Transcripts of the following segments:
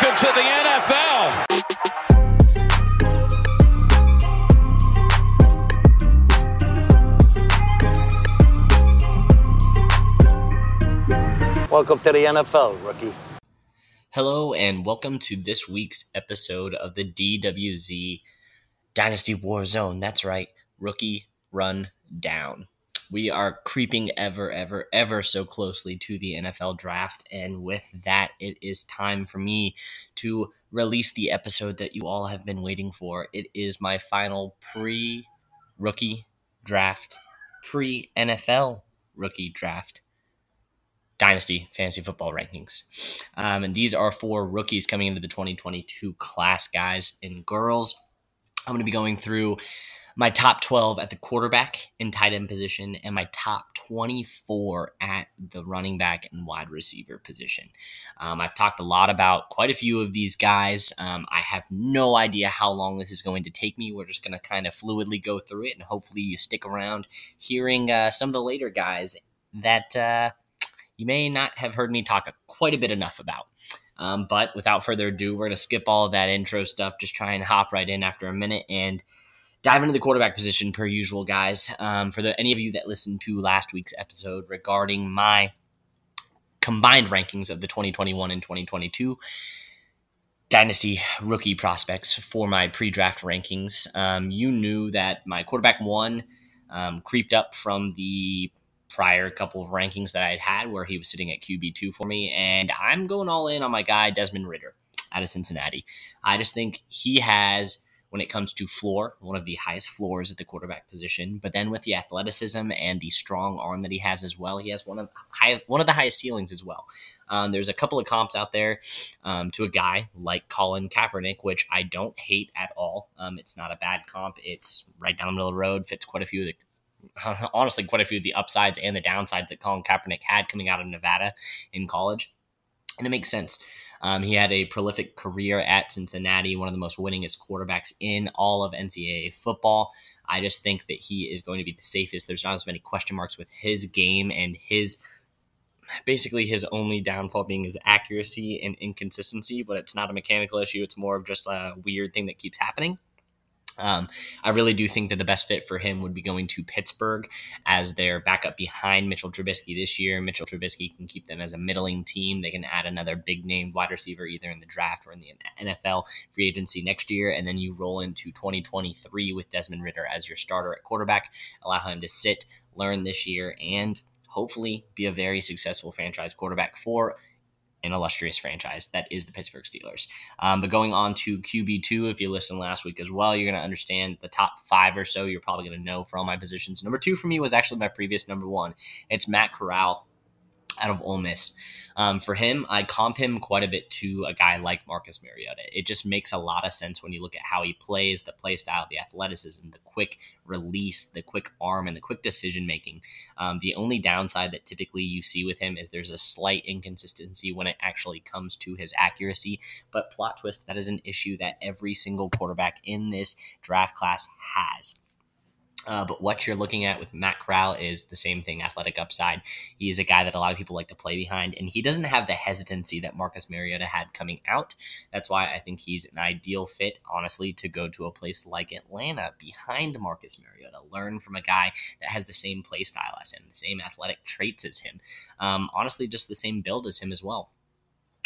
Welcome to the NFL. Welcome to the NFL, rookie. Hello, and welcome to this week's episode of the DWZ Dynasty Warzone. That's right, rookie run down. We are creeping ever, ever, ever so closely to the NFL draft. And with that, it is time for me to release the episode that you all have been waiting for. It is my final pre rookie draft, pre NFL rookie draft dynasty fantasy football rankings. Um, and these are for rookies coming into the 2022 class, guys and girls. I'm going to be going through my top 12 at the quarterback and tight end position, and my top 24 at the running back and wide receiver position. Um, I've talked a lot about quite a few of these guys. Um, I have no idea how long this is going to take me. We're just going to kind of fluidly go through it, and hopefully, you stick around hearing uh, some of the later guys that uh, you may not have heard me talk quite a bit enough about. Um, but without further ado, we're going to skip all of that intro stuff, just try and hop right in after a minute and dive into the quarterback position per usual, guys. Um, for the, any of you that listened to last week's episode regarding my combined rankings of the 2021 and 2022 dynasty rookie prospects for my pre-draft rankings, um, you knew that my quarterback one um, creeped up from the prior couple of rankings that I had had where he was sitting at QB2 for me. And I'm going all in on my guy, Desmond Ridder out of Cincinnati. I just think he has when it comes to floor, one of the highest floors at the quarterback position. But then with the athleticism and the strong arm that he has as well, he has one of high, one of the highest ceilings as well. Um, there's a couple of comps out there um, to a guy like Colin Kaepernick, which I don't hate at all. Um, it's not a bad comp. It's right down the middle of the road. Fits quite a few of the honestly quite a few of the upsides and the downsides that Colin Kaepernick had coming out of Nevada in college. And it makes sense. Um, he had a prolific career at Cincinnati, one of the most winningest quarterbacks in all of NCAA football. I just think that he is going to be the safest. There's not as many question marks with his game and his basically his only downfall being his accuracy and inconsistency, but it's not a mechanical issue. It's more of just a weird thing that keeps happening. Um, I really do think that the best fit for him would be going to Pittsburgh as their backup behind Mitchell Trubisky this year. Mitchell Trubisky can keep them as a middling team. They can add another big name wide receiver either in the draft or in the NFL free agency next year. And then you roll into 2023 with Desmond Ridder as your starter at quarterback. Allow him to sit, learn this year, and hopefully be a very successful franchise quarterback for an illustrious franchise that is the Pittsburgh Steelers. Um, but going on to QB2, if you listened last week as well, you're going to understand the top five or so you're probably going to know for all my positions. Number two for me was actually my previous number one. It's Matt Corral out of Ole Miss. Um, for him, I comp him quite a bit to a guy like Marcus Mariota. It just makes a lot of sense when you look at how he plays, the play style, the athleticism, the quick release, the quick arm, and the quick decision making. Um, the only downside that typically you see with him is there's a slight inconsistency when it actually comes to his accuracy. But plot twist, that is an issue that every single quarterback in this draft class has. Uh, but what you're looking at with Matt Corral is the same thing athletic upside. He is a guy that a lot of people like to play behind, and he doesn't have the hesitancy that Marcus Mariota had coming out. That's why I think he's an ideal fit, honestly, to go to a place like Atlanta behind Marcus Mariota. Learn from a guy that has the same play style as him, the same athletic traits as him. Um, honestly, just the same build as him as well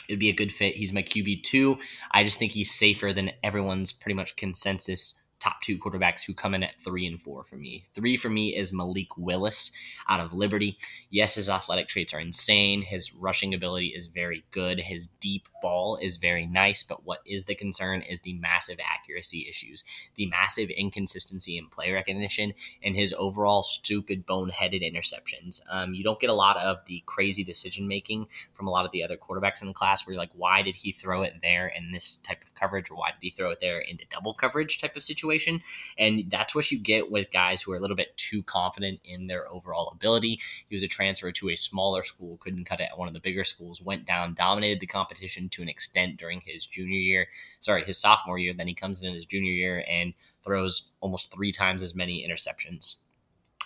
it'd be a good fit. He's my QB2. I just think he's safer than everyone's pretty much consensus top two quarterbacks who come in at three and four for me. Three for me is Malik Willis out of Liberty. Yes, his athletic traits are insane. His rushing ability is very good. His deep ball is very nice. But what is the concern is the massive accuracy issues, the massive inconsistency in play recognition, and his overall stupid, boneheaded interceptions. Um, you don't get a lot of the crazy decision making from a lot of the other quarterbacks in the class where you're like, why did he throw it there in this type of coverage, or why did he throw it there into double coverage type of situation? Situation. And that's what you get with guys who are a little bit too confident in their overall ability. He was a transfer to a smaller school, couldn't cut it at one of the bigger schools, went down, dominated the competition to an extent during his junior year, sorry, his sophomore year. Then he comes in his junior year and throws almost three times as many interceptions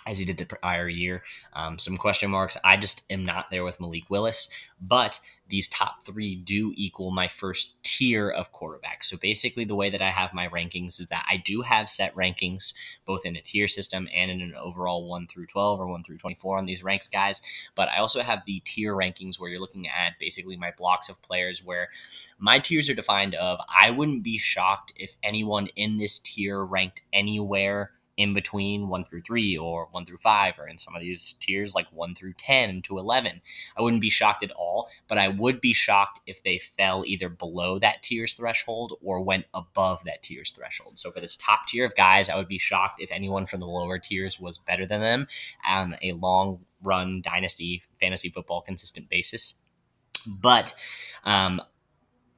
as he did the prior year. Um, some question marks. I just am not there with Malik Willis, but these top three do equal my first tier of quarterbacks. So basically, the way that I have my rankings is that I do have set rankings both in a tier system and in an overall 1 through 12 or 1 through 24 on these ranks, guys. But I also have the tier rankings where you're looking at basically my blocks of players where my tiers are defined of I wouldn't be shocked if anyone in this tier ranked anywhere in between one through three or one through five, or in some of these tiers like one through 10 to 11. I wouldn't be shocked at all, but I would be shocked if they fell either below that tier's threshold or went above that tier's threshold. So for this top tier of guys, I would be shocked if anyone from the lower tiers was better than them on a long run dynasty fantasy football consistent basis. But um,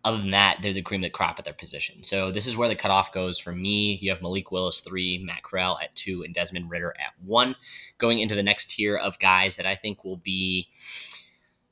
other than that, they're the cream of the crop at their position. So this is where the cutoff goes for me. You have Malik Willis three, Matt Corral at two, and Desmond Ridder at one. Going into the next tier of guys that I think will be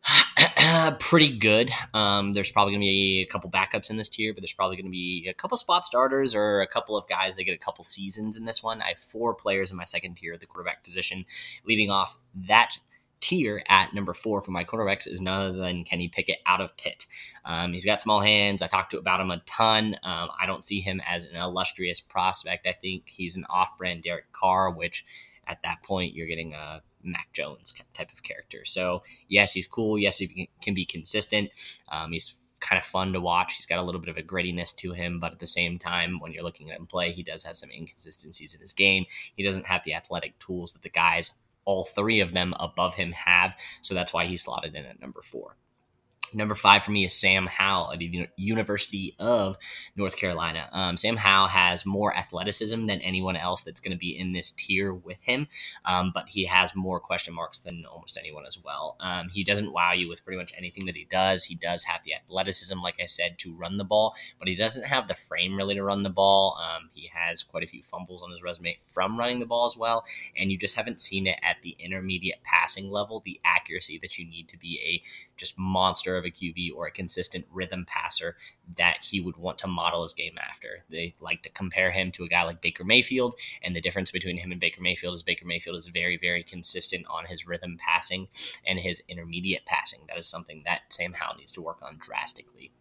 pretty good. Um, there's probably going to be a couple backups in this tier, but there's probably going to be a couple spot starters or a couple of guys that get a couple seasons in this one. I have four players in my second tier at the quarterback position, leading off that tier at number four for my quarterbacks is none other than Kenny Pickett out of Pitt. Um, he's got small hands. I talked to about him a ton. Um, I don't see him as an illustrious prospect. I think he's an off-brand Derek Carr, which at that point you're getting a Mac Jones type of character. So yes, he's cool. Yes, he can be consistent. Um, he's kind of fun to watch. He's got a little bit of a grittiness to him, but at the same time, when you're looking at him play, he does have some inconsistencies in his game. He doesn't have the athletic tools that the guys all three of them above him have. So that's why he's slotted in at number four. Number five for me is Sam Howell at the University of North Carolina. Um, Sam Howell has more athleticism than anyone else that's going to be in this tier with him, um, but he has more question marks than almost anyone as well. Um, he doesn't wow you with pretty much anything that he does. He does have the athleticism, like I said, to run the ball, but he doesn't have the frame really to run the ball. Um, he has quite a few fumbles on his resume from running the ball as well, and you just haven't seen it at the intermediate passing level, the accuracy that you need to be a just monster of a QB or a consistent rhythm passer that he would want to model his game after. They like to compare him to a guy like Baker Mayfield, and the difference between him and Baker Mayfield is Baker Mayfield is very, very consistent on his rhythm passing and his intermediate passing. That is something that Sam Howell needs to work on drastically.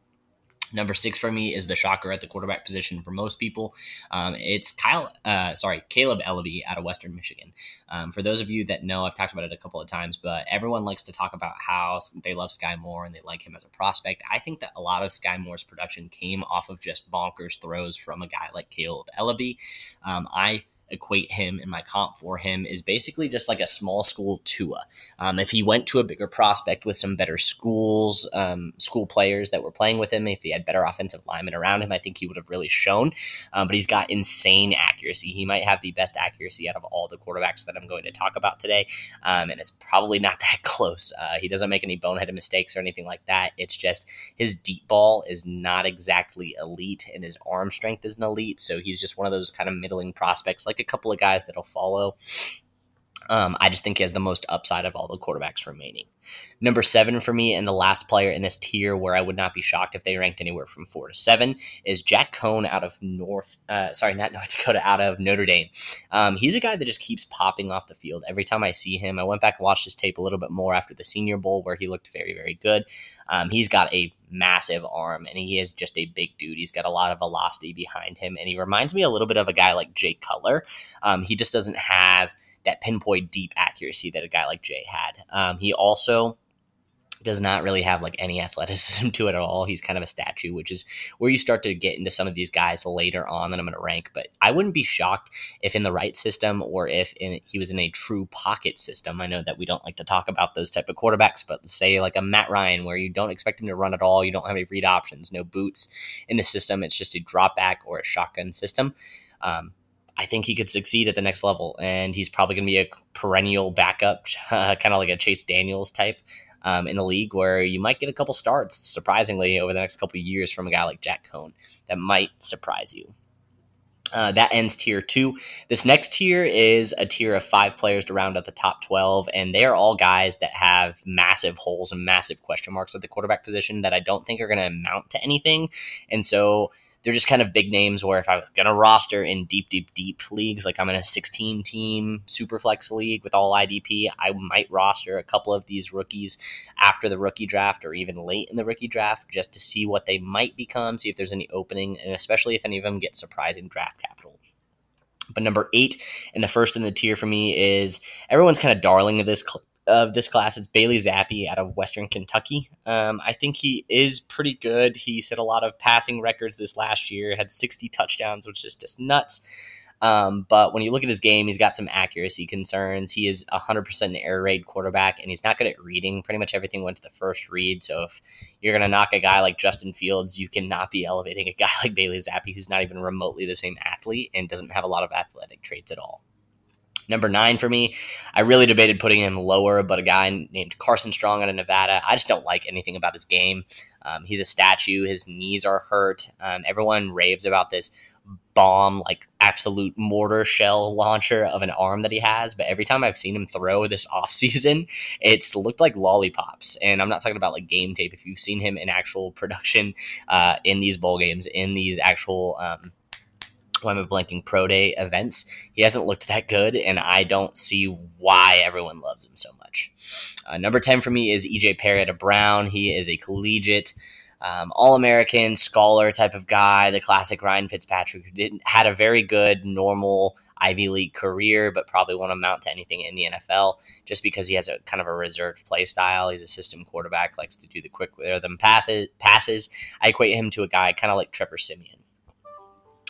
Number six for me is the shocker at the quarterback position for most people. Um, it's Kyle, uh, sorry, Kaleb Eleby out of Western Michigan. Um, for those of you that know, I've talked about it a couple of times, but everyone likes to talk about how they love Sky Moore and they like him as a prospect. I think that a lot of Sky Moore's production came off of just bonkers throws from a guy like Kaleb Eleby. Um, I equate him in my comp for him is basically just like a small school Tua. Um, if he went to a bigger prospect with some better schools, um, school players that were playing with him, if he had better offensive linemen around him, I think he would have really shown. Um, but he's got insane accuracy. He might have the best accuracy out of all the quarterbacks that I'm going to talk about today, um, and it's probably not that close. Uh, he doesn't make any boneheaded mistakes or anything like that. It's just his deep ball is not exactly elite, and his arm strength isn't elite. So he's just one of those kind of middling prospects, like like a couple of guys that'll follow. Um, I just think he has the most upside of all the quarterbacks remaining. Number seven for me, and the last player in this tier where I would not be shocked if they ranked anywhere from four to seven, is Jack Coan out of North, uh, sorry, not North Dakota, out of Notre Dame. Um, he's a guy that just keeps popping off the field every time I see him. I went back and watched his tape a little bit more after the Senior Bowl where he looked very, very good. Um, he's got a massive arm and he is just a big dude. He's got a lot of velocity behind him and he reminds me a little bit of a guy like Jay Cutler. Um, he just doesn't have that pinpoint deep accuracy that a guy like Jay had. Um, he also does not really have like any athleticism to it at all. He's kind of a statue, which is where you start to get into some of these guys later on that I'm going to rank. But I wouldn't be shocked if in the right system or if in, he was in a true pocket system. I know that we don't like to talk about those type of quarterbacks, but say like a Matt Ryan, where you don't expect him to run at all, you don't have any read options, no boots in the system. It's just a drop back or a shotgun system. Um, I think he could succeed at the next level, and he's probably going to be a perennial backup, uh, kind of like a Chase Daniels type um, in a league where you might get a couple starts, surprisingly, over the next couple years from a guy like Jack Coan. That might surprise you. Uh, that ends tier two. This next tier is a tier of five players to round out the top 12, and they are all guys that have massive holes and massive question marks at the quarterback position that I don't think are going to amount to anything. And so they're just kind of big names where if I was going to roster in deep, deep, deep leagues, like I'm in a 16 team super flex league with all IDP, I might roster a couple of these rookies after the rookie draft or even late in the rookie draft just to see what they might become, see if there's any opening, and especially if any of them get surprising draft capital. But number eight, and the first in the tier for me is everyone's kind of darling of this cl- of this class. It's Bailey Zappe out of Western Kentucky. Um, I think he is pretty good. He set a lot of passing records this last year, had 60 touchdowns, which is just nuts. Um, but when you look at his game, he's got some accuracy concerns. He is 100% an air raid quarterback, and he's not good at reading. Pretty much everything went to the first read. So if you're going to knock a guy like Justin Fields, you cannot be elevating a guy like Bailey Zappe, who's not even remotely the same athlete and doesn't have a lot of athletic traits at all. Number nine for me, I really debated putting him lower, but a guy named Carson Strong out of Nevada, I just don't like anything about his game. Um, he's a statue. His knees are hurt. Um, everyone raves about this bomb, like absolute mortar shell launcher of an arm that he has. But every time I've seen him throw this offseason, it's looked like lollipops. And I'm not talking about like game tape. If you've seen him in actual production uh, in these bowl games, in these actual. Um, why am blanking? Pro day events. He hasn't looked that good, and I don't see why everyone loves him so much. Uh, number 10 for me is EJ Perry a Brown. He is a collegiate um, All American scholar type of guy, the classic Ryan Fitzpatrick, who didn't had a very good normal Ivy League career, but probably won't amount to anything in the NFL just because he has a kind of a reserved play style. He's a system quarterback, likes to do the quick rhythm passes. I equate him to a guy kind of like Trevor Siemian.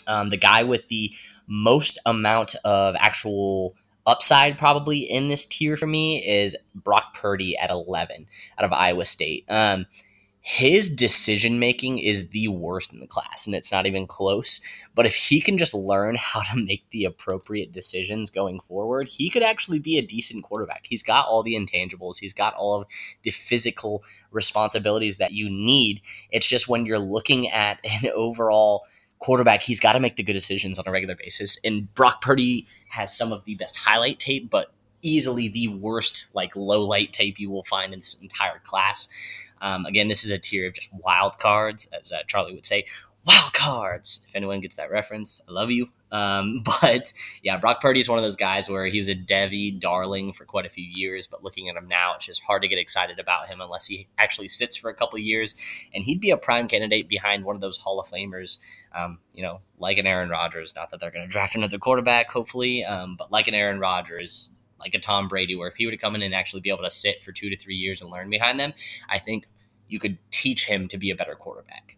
Um, the guy with the most amount of actual upside probably in this tier for me is Brock Purdy at 11 out of Iowa State. Um, his decision making is the worst in the class, and it's not even close. But if he can just learn how to make the appropriate decisions going forward, he could actually be a decent quarterback. He's got all the intangibles, he's got all of the physical responsibilities that you need. It's just when you're looking at an overall quarterback, he's got to make the good decisions on a regular basis. And Brock Purdy has some of the best highlight tape, but easily the worst like low light tape you will find in this entire class. Um, again, this is a tier of just wild cards, as uh, Charlie would say. Wild cards. If anyone gets that reference, I love you. Um, but yeah, Brock Purdy is one of those guys where he was a Devy darling for quite a few years, but looking at him now, it's just hard to get excited about him unless he actually sits for a couple years. And he'd be a prime candidate behind one of those Hall of Famers, um, you know, like an Aaron Rodgers. Not that they're going to draft another quarterback, hopefully, um, but like an Aaron Rodgers, like a Tom Brady, where if he were to come in and actually be able to sit for two to three years and learn behind them, I think you could teach him to be a better quarterback.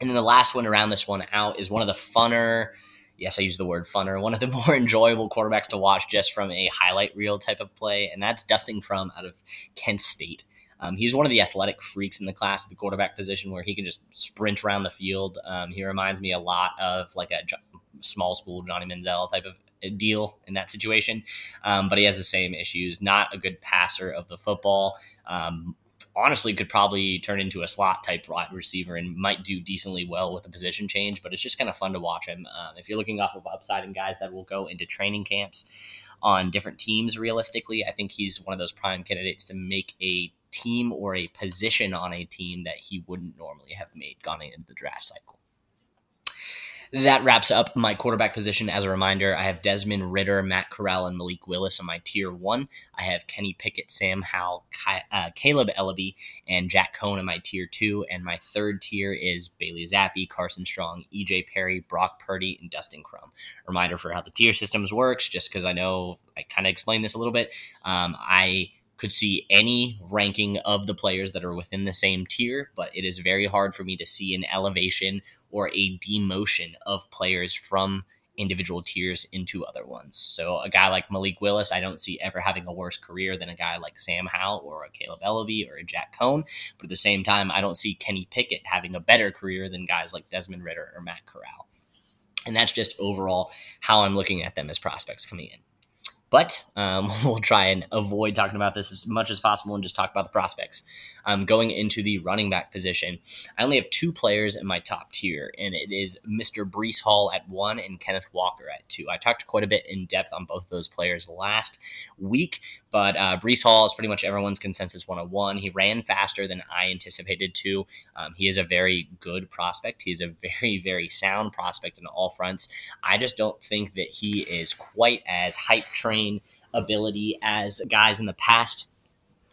And then the last one around this one out is one of the funner, yes, I use the word funner, one of the more enjoyable quarterbacks to watch just from a highlight reel type of play, and that's Dustin Crum out of Kent State. Um, he's one of the athletic freaks in the class at the quarterback position where he can just sprint around the field. Um, he reminds me a lot of like a small school Johnny Manziel type of deal in that situation. Um, but he has the same issues. Not a good passer of the football. Um, honestly, could probably turn into a slot type wide receiver and might do decently well with a position change. But it's just kind of fun to watch him. Um, if you're looking off of upside and guys that will go into training camps on different teams, realistically, I think he's one of those prime candidates to make a team or a position on a team that he wouldn't normally have made gone into the draft cycle that wraps up my quarterback position. As a reminder, I have Desmond Ridder, Matt Corral, and Malik Willis on my tier one. I have Kenny Pickett, Sam Howell, uh, Kaleb Eleby, and Jack Coan in my tier two. And my third tier is Bailey Zappe, Carson Strong, EJ Perry, Brock Purdy, and Dustin Crum. Reminder for how the tier systems works, just because I know I kind of explained this a little bit. Um, I could see any ranking of the players that are within the same tier, but it is very hard for me to see an elevation or a demotion of players from individual tiers into other ones. So a guy like Malik Willis, I don't see ever having a worse career than a guy like Sam Howell or a Kaleb Eleby or a Jack Coan. But at the same time, I don't see Kenny Pickett having a better career than guys like Desmond Ridder or Matt Corral. And that's just overall how I'm looking at them as prospects coming in. But um, we'll try and avoid talking about this as much as possible and just talk about the prospects. Um, going into the running back position, I only have two players in my top tier, and it is Mr. Breece Hall at one and Kenneth Walker at two. I talked quite a bit in depth on both of those players last week, but uh, Breece Hall is pretty much everyone's consensus 101. He ran faster than I anticipated to. Um, he is a very good prospect. He's a very, very sound prospect in all fronts. I just don't think that he is quite as hype ability as guys in the past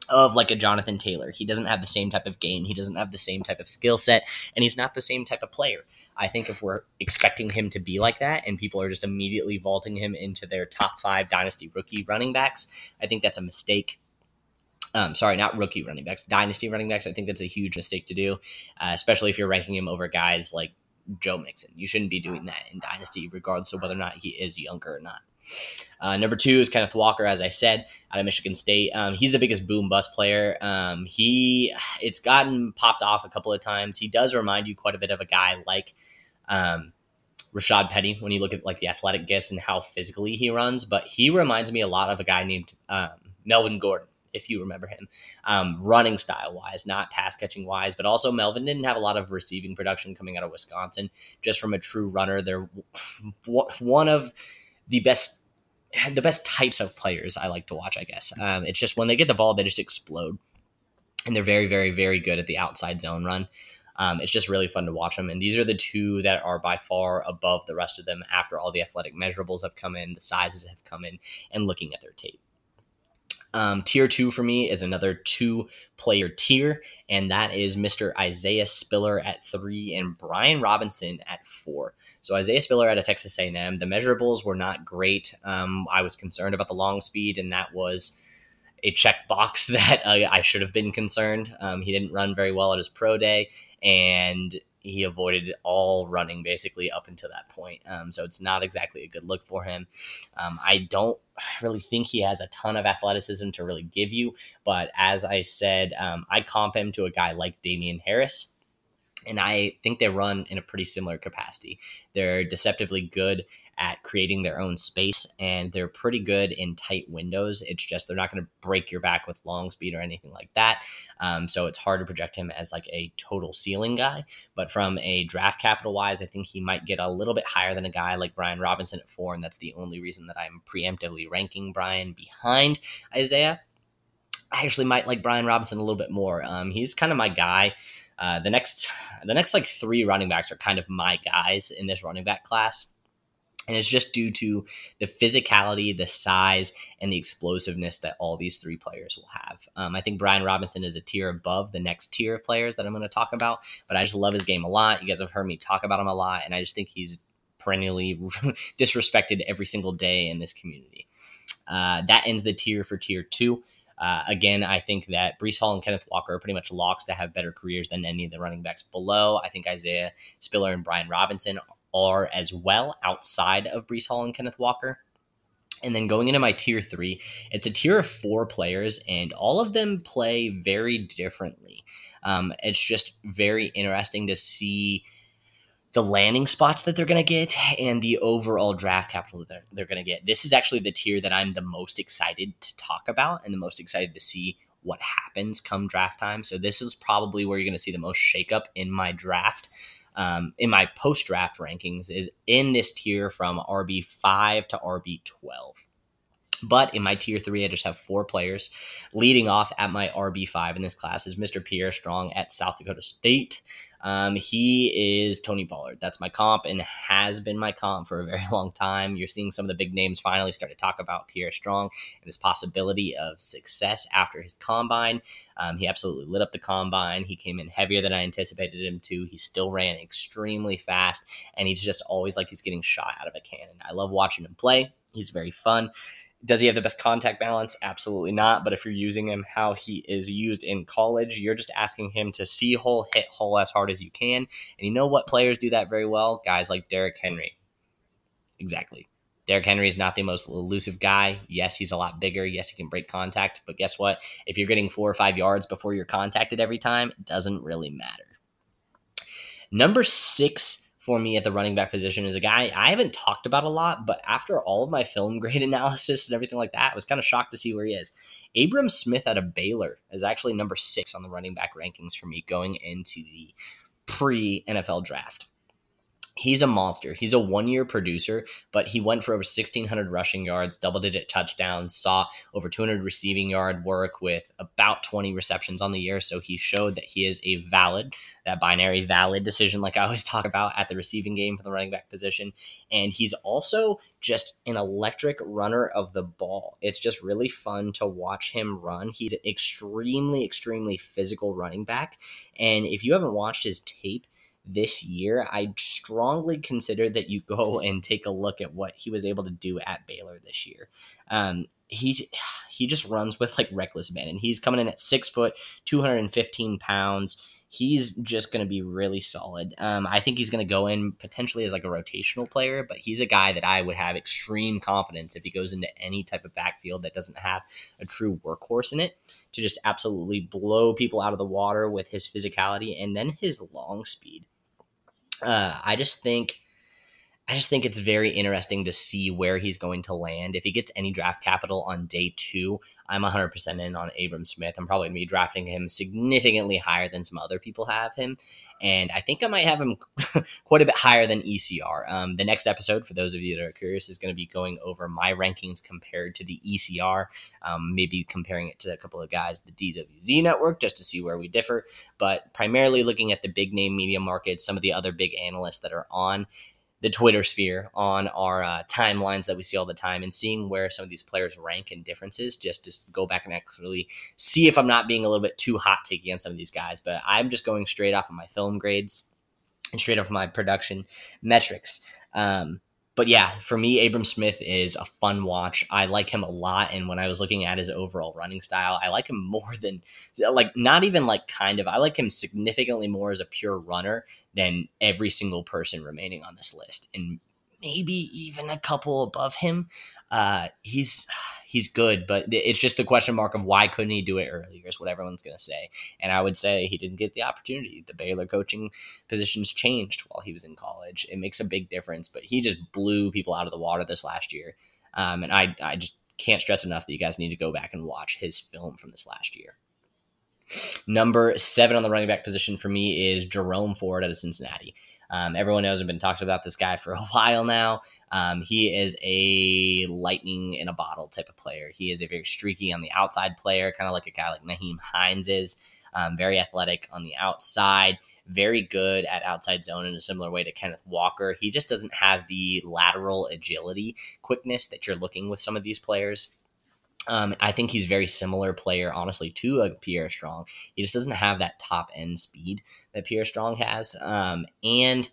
of like a Jonathan Taylor. He doesn't have the same type of game. He doesn't have the same type of skill set, and he's not the same type of player. I think if we're expecting him to be like that and people are just immediately vaulting him into their top five dynasty rookie running backs, I think that's a mistake. Um, sorry, not rookie running backs, dynasty running backs. I think that's a huge mistake to do, uh, especially if you're ranking him over guys like Joe Mixon. You shouldn't be doing that in dynasty, regardless of whether or not he is younger or not. Uh, number two is Kenneth Walker, as I said, out of Michigan State. Um, he's the biggest boom bust player. Um, he it's gotten popped off a couple of times. He does remind you quite a bit of a guy like um, Rashad Penny when you look at like the athletic gifts and how physically he runs. But he reminds me a lot of a guy named um, Melvin Gordon if you remember him, um, running style wise, not pass catching wise, but also Melvin didn't have a lot of receiving production coming out of Wisconsin. Just from a true runner, they're one of the best the best types of players I like to watch. I guess um, it's just when they get the ball, they just explode, and they're very, very, very good at the outside zone run. Um, it's just really fun to watch them. And these are the two that are by far above the rest of them after all the athletic measurables have come in, the sizes have come in, and looking at their tape. Um, tier two for me is another two player tier, and that is Mr. Isaiah Spiller at three and Brian Robinson at four. So Isaiah Spiller out of Texas A&M, the measurables were not great. Um, I was concerned about the long speed, and that was a check box that uh, I should have been concerned. Um, he didn't run very well at his pro day, and he avoided all running basically up until that point. Um, so it's not exactly a good look for him. Um, I don't really think he has a ton of athleticism to really give you, but as I said, um, I comp him to a guy like Damien Harris and I think they run in a pretty similar capacity. They're deceptively good at creating their own space and they're pretty good in tight windows. It's just they're not going to break your back with long speed or anything like that. Um, so it's hard to project him as like a total ceiling guy. But from a draft capital wise, I think he might get a little bit higher than a guy like Brian Robinson at four. And that's the only reason that I'm preemptively ranking Brian behind Isaiah. I actually might like Brian Robinson a little bit more. Um, he's kind of my guy. Uh, the next, the next like three running backs are kind of my guys in this running back class. And it's just due to the physicality, the size, and the explosiveness that all these three players will have. Um, I think Brian Robinson is a tier above the next tier of players that I'm going to talk about, but I just love his game a lot. You guys have heard me talk about him a lot, and I just think he's perennially disrespected every single day in this community. Uh, that ends the tier for tier two. Uh, again, I think that Breece Hall and Kenneth Walker are pretty much locks to have better careers than any of the running backs below. I think Isaiah Spiller and Brian Robinson are as well outside of Breece Hall and Kenneth Walker. And then going into my tier three, it's a tier of four players, and all of them play very differently. Um, it's just very interesting to see the landing spots that they're going to get and the overall draft capital that they're, they're going to get. This is actually the tier that I'm the most excited to talk about and the most excited to see what happens come draft time. So this is probably where you're going to see the most shakeup in my draft. Um, in my post draft rankings is in this tier from RB5 to RB12. But in my tier three, I just have four players. Leading off at my RB5 in this class is Mr. Pierre Strong at South Dakota State. Um, he is Tony Pollard. That's my comp and has been my comp for a very long time. You're seeing some of the big names finally start to talk about Pierre Strong and his possibility of success after his combine. Um, he absolutely lit up the combine. He came in heavier than I anticipated him to. He still ran extremely fast, and he's just always like he's getting shot out of a cannon. I love watching him play. He's very fun. Does he have the best contact balance? Absolutely not. But if you're using him how he is used in college, you're just asking him to see hole, hit hole as hard as you can. And you know what players do that very well? Guys like Derrick Henry. Exactly. Derrick Henry is not the most elusive guy. Yes, he's a lot bigger. Yes, he can break contact. But guess what? If you're getting four or five yards before you're contacted every time, it doesn't really matter. Number six for me at the running back position is a guy I haven't talked about a lot, but after all of my film grade analysis and everything like that, I was kind of shocked to see where he is. Abram Smith out of Baylor is actually number six on the running back rankings for me going into the pre NFL draft he's a monster. He's a one year producer, but he went for over 1,600 rushing yards, double digit touchdowns, saw over 200 receiving yard work with about 20 receptions on the year. So he showed that he is a valid, that binary valid decision, like I always talk about at the receiving game for the running back position. And he's also just an electric runner of the ball. It's just really fun to watch him run. He's an extremely, extremely physical running back. And if you haven't watched his tape, this year, I strongly consider that you go and take a look at what he was able to do at Baylor this year. Um, he he just runs with like reckless abandon. He's coming in at six foot, two hundred and fifteen pounds. He's just going to be really solid. Um, I think he's going to go in potentially as like a rotational player, but he's a guy that I would have extreme confidence if he goes into any type of backfield that doesn't have a true workhorse in it to just absolutely blow people out of the water with his physicality and then his long speed uh, I just think I just think it's very interesting to see where he's going to land. If he gets any draft capital on day two, I'm 100% in on Abram Smith. I'm probably going to be drafting him significantly higher than some other people have him. And I think I might have him quite a bit higher than ECR. Um, the next episode, for those of you that are curious, is going to be going over my rankings compared to the ECR, um, maybe comparing it to a couple of guys, the DWZ network, just to see where we differ. But primarily looking at the big name media markets, some of the other big analysts that are on the Twitter sphere on our uh, timelines that we see all the time and seeing where some of these players rank and differences just to go back and actually see if I'm not being a little bit too hot taking on some of these guys. But I'm just going straight off of my film grades and straight off of my production metrics. Um, but yeah, for me, Abram Smith is a fun watch. I like him a lot. And when I was looking at his overall running style, I like him more than, like, not even like kind of, I like him significantly more as a pure runner than every single person remaining on this list. And maybe even a couple above him. Uh, he's he's good, but it's just the question mark of why couldn't he do it earlier is what everyone's going to say. And I would say he didn't get the opportunity. The Baylor coaching positions changed while he was in college. It makes a big difference, but he just blew people out of the water this last year. Um, and I, I just can't stress enough that you guys need to go back and watch his film from this last year. Number seven on the running back position for me is Jerome Ford out of Cincinnati. Um, everyone knows I've been talking about this guy for a while now. Um, he is a lightning in a bottle type of player. He is a very streaky on the outside player, kind of like a guy like Nyheim Hines is. Um, very athletic on the outside, very good at outside zone in a similar way to Kenneth Walker. He just doesn't have the lateral agility, quickness that you're looking with some of these players. Um, I think he's very similar player, honestly, to a Pierre Strong. He just doesn't have that top end speed that Pierre Strong has, um, and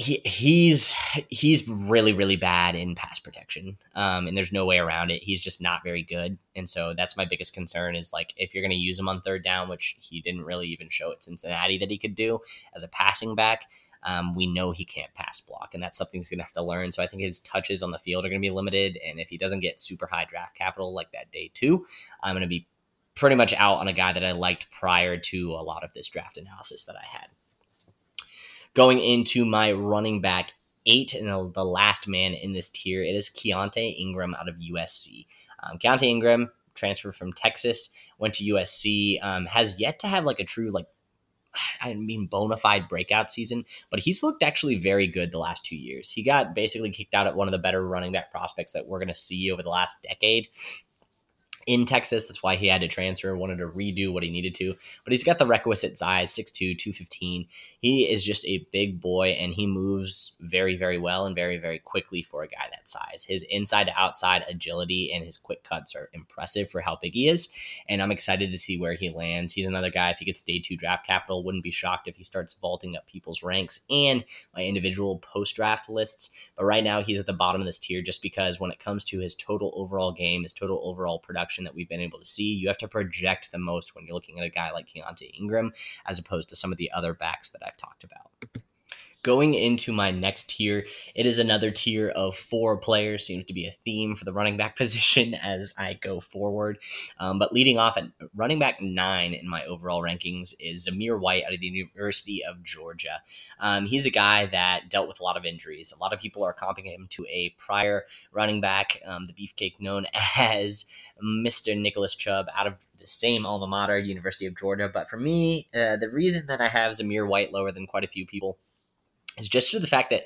he he's he's really really bad in pass protection, um, and there's no way around it. He's just not very good, and so that's my biggest concern. Is like if you're going to use him on third down, which he didn't really even show at Cincinnati that he could do as a passing back um, we know he can't pass block, and that's something he's going to have to learn. So I think his touches on the field are going to be limited, and if he doesn't get super high draft capital like that day two, I'm going to be pretty much out on a guy that I liked prior to a lot of this draft analysis that I had. Going into my running back eight and the last man in this tier, it is Keaontay Ingram out of USC. Um, Keaontay Ingram transferred from Texas, went to USC, um, has yet to have like a true like I mean, bona fide breakout season, but he's looked actually very good the last two years. He got basically kicked out at one of the better running back prospects that we're going to see over the last decade in Texas. That's why he had to transfer, wanted to redo what he needed to. But he's got the requisite size 6'2, 215. He is just a big boy and he moves very, very well and very, very quickly for a guy that size. His inside to outside agility and his quick cuts are impressive for how big he is. And I'm excited to see where he lands. He's another guy, if he gets day two draft capital, wouldn't be shocked if he starts vaulting up people's ranks and my individual post draft lists. But right now, he's at the bottom of this tier just because when it comes to his total overall game, his total overall production, that we've been able to see. You have to project the most when you're looking at a guy like Keaontay Ingram as opposed to some of the other backs that I've talked about. Going into my next tier, it is another tier of four players. Seems to be a theme for the running back position as I go forward. Um, but leading off at running back nine in my overall rankings is Zamir White out of the University of Georgia. Um, he's a guy that dealt with a lot of injuries. A lot of people are comping him to a prior running back, um, the beefcake known as Mr. Nicholas Chubb out of the same alma mater, University of Georgia. But for me, uh, the reason that I have Zamir White lower than quite a few people is just to the fact that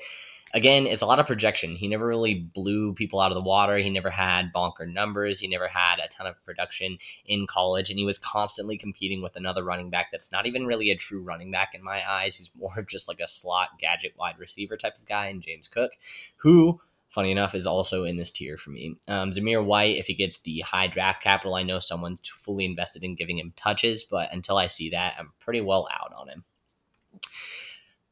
again, it's a lot of projection. He never really blew people out of the water. He never had bonker numbers. He never had a ton of production in college, and he was constantly competing with another running back that's not even really a true running back in my eyes. He's more of just like a slot gadget wide receiver type of guy and James Cook, who. Funny enough, is also in this tier for me. Um, Zamir White, if he gets the high draft capital, I know someone's fully invested in giving him touches, but until I see that, I'm pretty well out on him.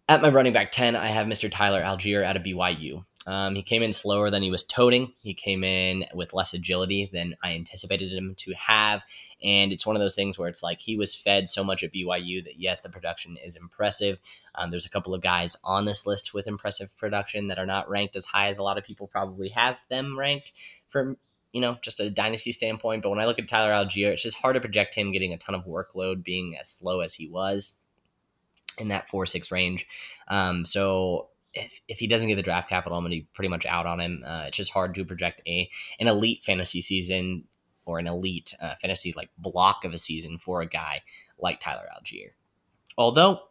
At my running back 10, I have Mr. Tyler Allgeier out of BYU. Um, he came in slower than he was toting. He came in with less agility than I anticipated him to have. And it's one of those things where it's like he was fed so much at BYU that, yes, the production is impressive. Um, there's a couple of guys on this list with impressive production that are not ranked as high as a lot of people probably have them ranked from, you know, just a dynasty standpoint. But when I look at Tyler Allgeier, it's just hard to project him getting a ton of workload being as slow as he was in that four six range. Um, so if, if he doesn't get the draft capital, I'm going to be pretty much out on him. Uh, it's just hard to project a an elite fantasy season or an elite uh, fantasy like block of a season for a guy like Tyler Allgeier. Although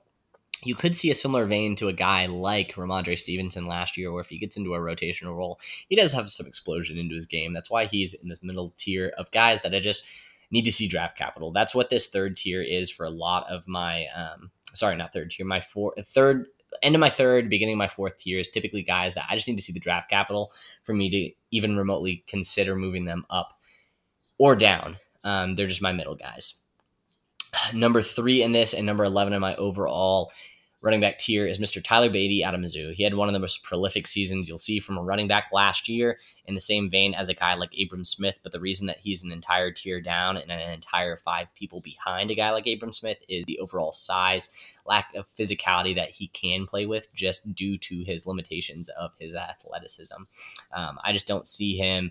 you could see a similar vein to a guy like Rhamondre Stevenson last year, where if he gets into a rotational role, he does have some explosion into his game. That's why he's in this middle tier of guys that I just need to see draft capital. That's what this third tier is for a lot of my um, sorry, not third tier, my four, third, end of my third, beginning of my fourth tier is typically guys that I just need to see the draft capital for me to even remotely consider moving them up or down. Um, they're just my middle guys. Number three in this and number 11 in my overall running back tier is Mr. Tyler Badie out of Mizzou. He had one of the most prolific seasons you'll see from a running back last year in the same vein as a guy like Abram Smith. But the reason that he's an entire tier down and an entire five people behind a guy like Abram Smith is the overall size, lack of physicality that he can play with just due to his limitations of his athleticism. Um, I just don't see him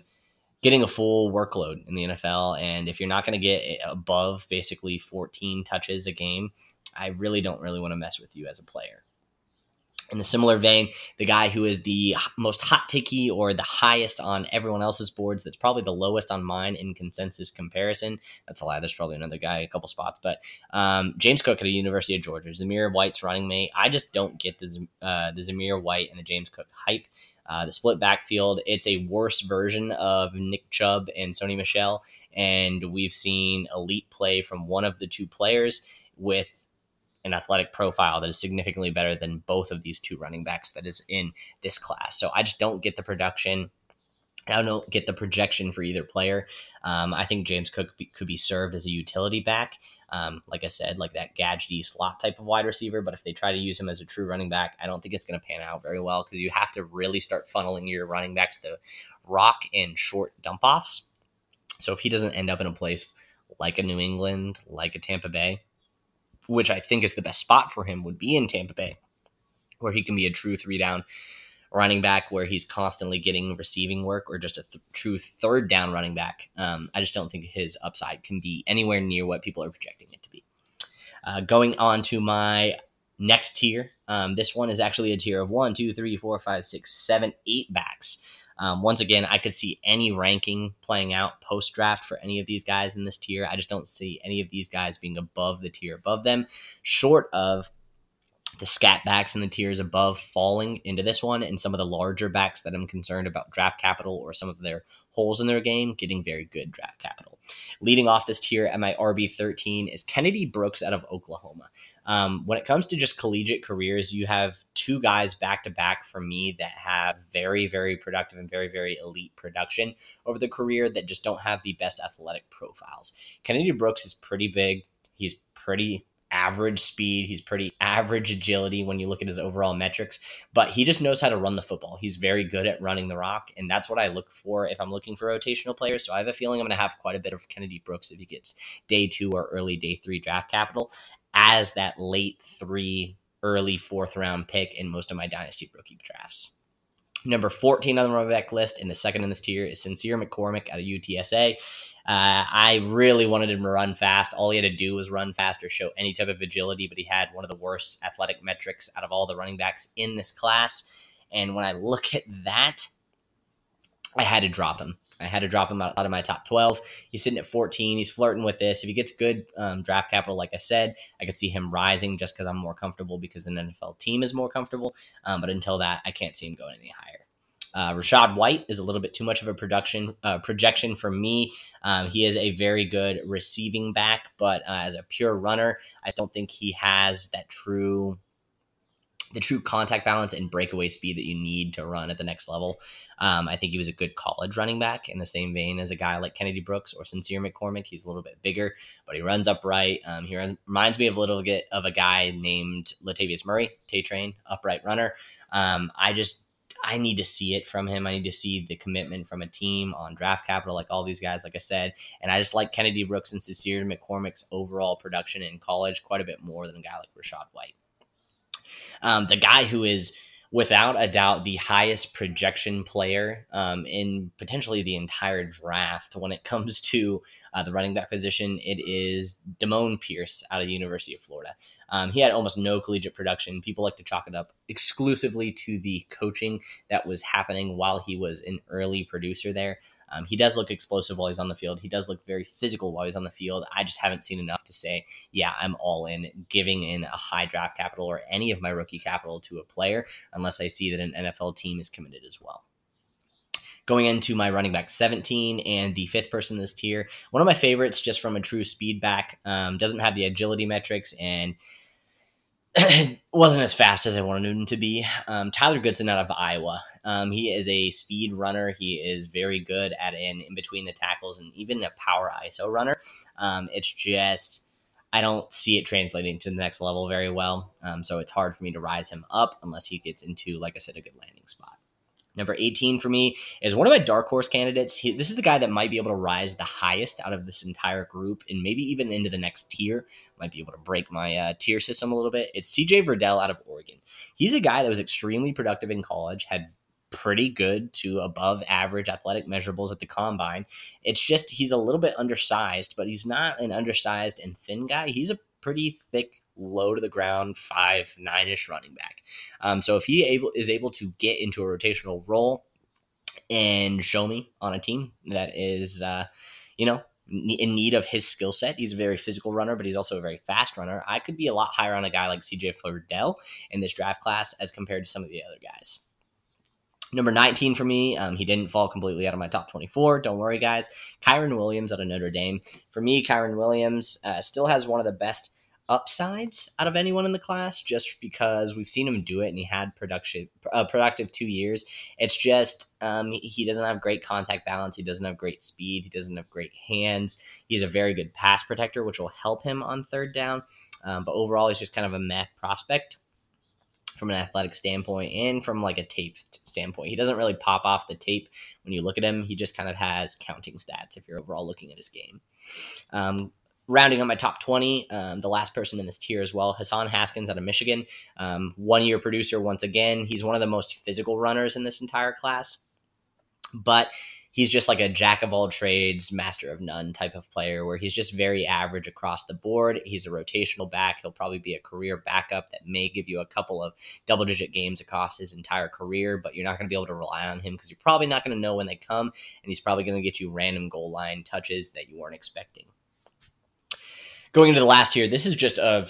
getting a full workload in the NFL. And if you're not going to get above basically 14 touches a game, I really don't really want to mess with you as a player. In a similar vein, the guy who is the most hot ticky or the highest on everyone else's boards, that's probably the lowest on mine in consensus comparison. That's a lie. There's probably another guy a couple spots, but um, James Cook at the University of Georgia, Zamir White's running mate. I just don't get the uh, the Zamir White and the James Cook hype. Uh, the split backfield, it's a worse version of Nick Chubb and Sony Michel, and we've seen elite play from one of the two players with an athletic profile that is significantly better than both of these two running backs that is in this class. So I just don't get the production. I don't get the projection for either player. Um, I think James Cook be, could be served as a utility back. Um, like I said, like that gadgety slot type of wide receiver. But if they try to use him as a true running back, I don't think it's going to pan out very well because you have to really start funneling your running backs to rock and short dump offs. So if he doesn't end up in a place like a New England, like a Tampa Bay, which I think is the best spot for him, would be in Tampa Bay, where he can be a true three down running back where he's constantly getting receiving work or just a th- true third down running back. Um, I just don't think his upside can be anywhere near what people are projecting it to be. Uh, going on to my next tier, um, this one is actually a tier of one, two, three, four, five, six, seven, eight backs. Um, once again, I could see any ranking playing out post draft for any of these guys in this tier. I just don't see any of these guys being above the tier above them, short of the scat backs and the tiers above falling into this one, and some of the larger backs that I'm concerned about draft capital or some of their holes in their game getting very good draft capital. Leading off this tier at my RB13 is Kennedy Brooks out of Oklahoma. Um, when it comes to just collegiate careers, you have two guys back to back for me that have very, very productive and very, very elite production over the career that just don't have the best athletic profiles. Kennedy Brooks is pretty big. He's pretty average speed. He's pretty average agility when you look at his overall metrics, but he just knows how to run the football. He's very good at running the rock, and that's what I look for if I'm looking for rotational players. So I have a feeling I'm going to have quite a bit of Kennedy Brooks if he gets day two or early day three draft capital as that late three early fourth round pick in most of my dynasty rookie drafts. Number 14 on the running back list and the second in this tier is Sincere McCormick out of UTSA. Uh, I really wanted him to run fast. All he had to do was run fast or show any type of agility, but he had one of the worst athletic metrics out of all the running backs in this class. And when I look at that, I had to drop him. I had to drop him out, of my top 12. He's sitting at 14. He's flirting with this. If he gets good um, draft capital, like I said, I could see him rising just because I'm more comfortable because an NFL team is more comfortable. Um, but until that, I can't see him going any higher. Uh, Rachaad White is a little bit too much of a production uh, projection for me. Um, he is a very good receiving back, but uh, as a pure runner, I don't think he has that true the true contact balance and breakaway speed that you need to run at the next level. Um, I think he was a good college running back in the same vein as a guy like Kennedy Brooks or Sincere McCormick. He's a little bit bigger, but he runs upright. Um, he reminds me of a little bit of a guy named Latavius Murray, Tay Train, upright runner. Um, I just I need to see it from him. I need to see the commitment from a team on draft capital, like all these guys, like I said. And I just like Kennedy Brooks and Sincere McCormick's overall production in college quite a bit more than a guy like Rachaad White. Um, the guy who is without a doubt the highest projection player um, in potentially the entire draft when it comes to uh, the running back position. It is Dameon Pierce out of the University of Florida. Um, he had almost no collegiate production. People like to chalk it up exclusively to the coaching that was happening while he was an early producer there. Um, he does look explosive while he's on the field. He does look very physical while he's on the field. I just haven't seen enough to say, yeah, I'm all in giving in a high draft capital or any of my rookie capital to a player unless I see that an NFL team is committed as well going into my running back 17 and the fifth person this tier. One of my favorites, just from a true speed back, um, doesn't have the agility metrics and wasn't as fast as I wanted him to be. Um, Tyler Goodson out of Iowa. Um, he is a speed runner. He is very good at an in between the tackles and even a power ISO runner. Um, it's just I don't see it translating to the next level very well. Um, so it's hard for me to rise him up unless he gets into, like I said, a good landing spot. Number 18 for me is one of my dark horse candidates. He, this is the guy that might be able to rise the highest out of this entire group and maybe even into the next tier. Might be able to break my uh, tier system a little bit. It's CJ Verdell out of Oregon. He's a guy that was extremely productive in college, had pretty good to above average athletic measurables at the combine. It's just he's a little bit undersized, but he's not an undersized and thin guy. He's a pretty thick, low to the ground, five nine ish running back. Um, so if he able is able to get into a rotational role and show me on a team that is, uh, you know, in need of his skill set. He's a very physical runner, but he's also a very fast runner. I could be a lot higher on a guy like CJ Verdell in this draft class as compared to some of the other guys. Number 19 for me, um, he didn't fall completely out of my top 24. Don't worry, guys. Kyren Williams out of Notre Dame. For me, Kyren Williams uh, still has one of the best upsides out of anyone in the class just because we've seen him do it and he had production uh, productive two years it's just um, he doesn't have great contact balance he doesn't have great speed he doesn't have great hands he's a very good pass protector which will help him on third down um, but overall he's just kind of a meh prospect from an athletic standpoint and from like a tape standpoint. He doesn't really pop off the tape when you look at him. He just kind of has counting stats if you're overall looking at his game. Um, rounding up my top 20, um, the last person in this tier as well, Hassan Haskins out of Michigan. Um, one year producer once again. He's one of the most physical runners in this entire class. But he's just like a jack of all trades, master of none type of player where he's just very average across the board. He's a rotational back. He'll probably be a career backup that may give you a couple of double digit games across his entire career, but you're not going to be able to rely on him because you're probably not going to know when they come. And he's probably going to get you random goal line touches that you weren't expecting going into the last tier, this is just a,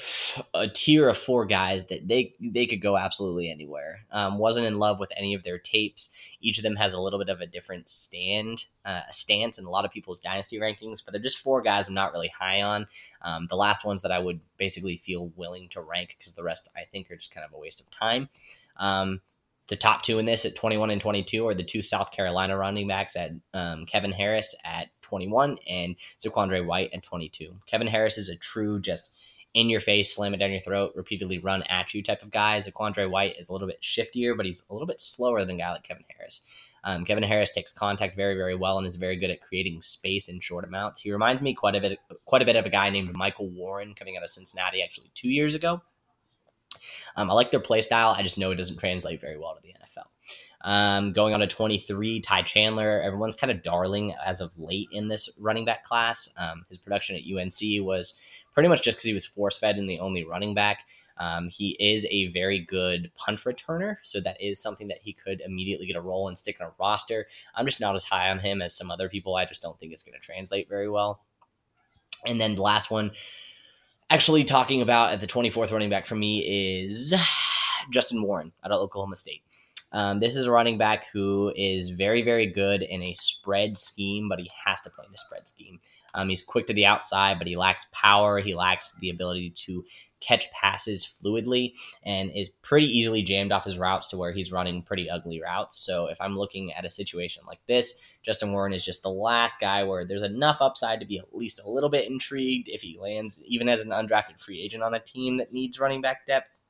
a tier of four guys that they they could go absolutely anywhere. Um, wasn't in love with any of their tapes. Each of them has a little bit of a different stand uh, stance in a lot of people's dynasty rankings, but they're just four guys I'm not really high on. Um, the last ones that I would basically feel willing to rank because the rest I think are just kind of a waste of time. Um, the top two in this at 21 and 22 are the two South Carolina running backs at um, Kevin Harris at 21 and Zaquandre White at 22. Kevin Harris is a true just in your face, slam it down your throat, repeatedly run at you type of guy. Zaquandre White is a little bit shiftier, but he's a little bit slower than a guy like Kevin Harris. Um, Kevin Harris takes contact very, very well and is very good at creating space in short amounts. He reminds me quite a bit, quite a bit of a guy named Michael Warren coming out of Cincinnati actually two years ago. Um, I like their play style. I just know it doesn't translate very well to the NFL. Um, going on to 23, Ty Chandler. Everyone's kind of darling as of late in this running back class. Um, his production at UNC was pretty much just because he was force fed and the only running back. Um, he is a very good punch returner, so that is something that he could immediately get a role and stick on a roster. I'm just not as high on him as some other people. I just don't think it's going to translate very well. And then the last one, actually talking about at the 24th running back for me is Justin Warren out of Oklahoma State. Um, this is a running back who is very, very good in a spread scheme, but he has to play in a spread scheme. Um, he's quick to the outside, but he lacks power. He lacks the ability to catch passes fluidly and is pretty easily jammed off his routes to where he's running pretty ugly routes. So if I'm looking at a situation like this, Justin Warren is just the last guy where there's enough upside to be at least a little bit intrigued if he lands, even as an undrafted free agent on a team that needs running back depth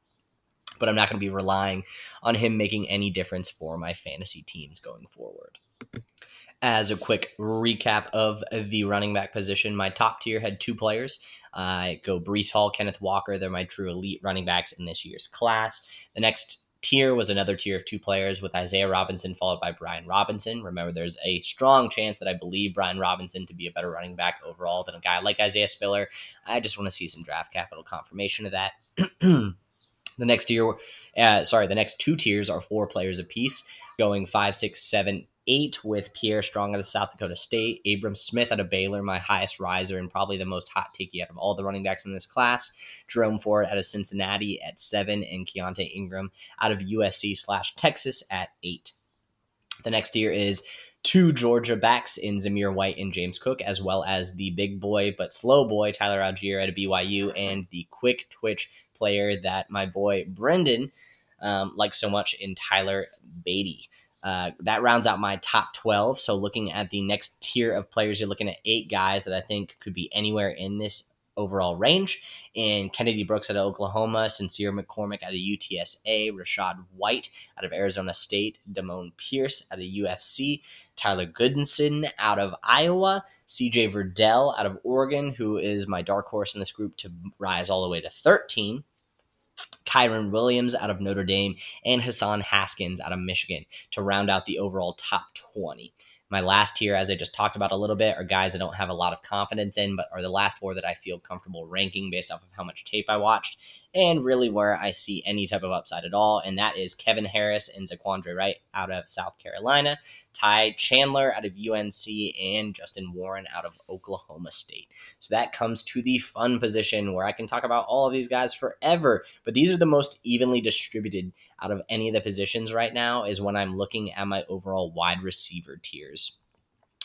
but I'm not going to be relying on him making any difference for my fantasy teams going forward. As a quick recap of the running back position, my top tier had two players. I go Breece Hall, Kenneth Walker. They're my true elite running backs in this year's class. The next tier was another tier of two players with Isaiah Robinson followed by Brian Robinson. Remember, there's a strong chance that I believe Brian Robinson to be a better running back overall than a guy like Isaiah Spiller. I just want to see some draft capital confirmation of that. The next tier, uh, sorry, the next two tiers are four players apiece, going five, six, seven, eight with Pierre Strong out of South Dakota State, Abram Smith out of Baylor, my highest riser and probably the most hot takey out of all the running backs in this class, Jerome Ford out of Cincinnati at seven, and Keaontay Ingram out of USC slash Texas at eight. The next tier is two Georgia backs in Zamir White and James Cook, as well as the big boy but slow boy Tyler Allgeier at BYU, and the quick twitch player that my boy Brendan um, likes so much in Tyler Badie. Uh, that rounds out my top 12. So, looking at the next tier of players, you're looking at eight guys that I think could be anywhere in this overall range. And Kennedy Brooks out of Oklahoma, Sincere McCormick out of UTSA, Rachaad White out of Arizona State, Dameon Pierce out of UFC, Tyler Goodson out of Iowa, CJ Verdell out of Oregon, who is my dark horse in this group to rise all the way to 13. Kyren Williams out of Notre Dame, and Hassan Haskins out of Michigan to round out the overall top 20. My last tier, as I just talked about a little bit, are guys I don't have a lot of confidence in, but are the last four that I feel comfortable ranking based off of how much tape I watched and really where I see any type of upside at all. And that is Kevin Harris and Zaquandre Wright out of South Carolina, Ty Chandler out of UNC, and Justin Warren out of Oklahoma State. So that comes to the fun position where I can talk about all of these guys forever, but these are the most evenly distributed out of any of the positions right now, is when I'm looking at my overall wide receiver tiers.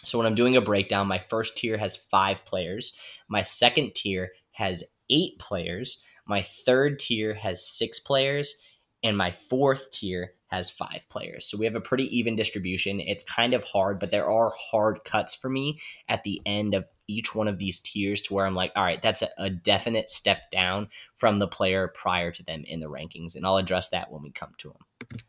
So when I'm doing a breakdown, my first tier has five players. My second tier has eight players. My third tier has six players. And my fourth tier has five players. So we have a pretty even distribution. It's kind of hard, but there are hard cuts for me at the end of each one of these tiers to where I'm like, all right, that's a, a, definite step down from the player prior to them in the rankings. And I'll address that when we come to them.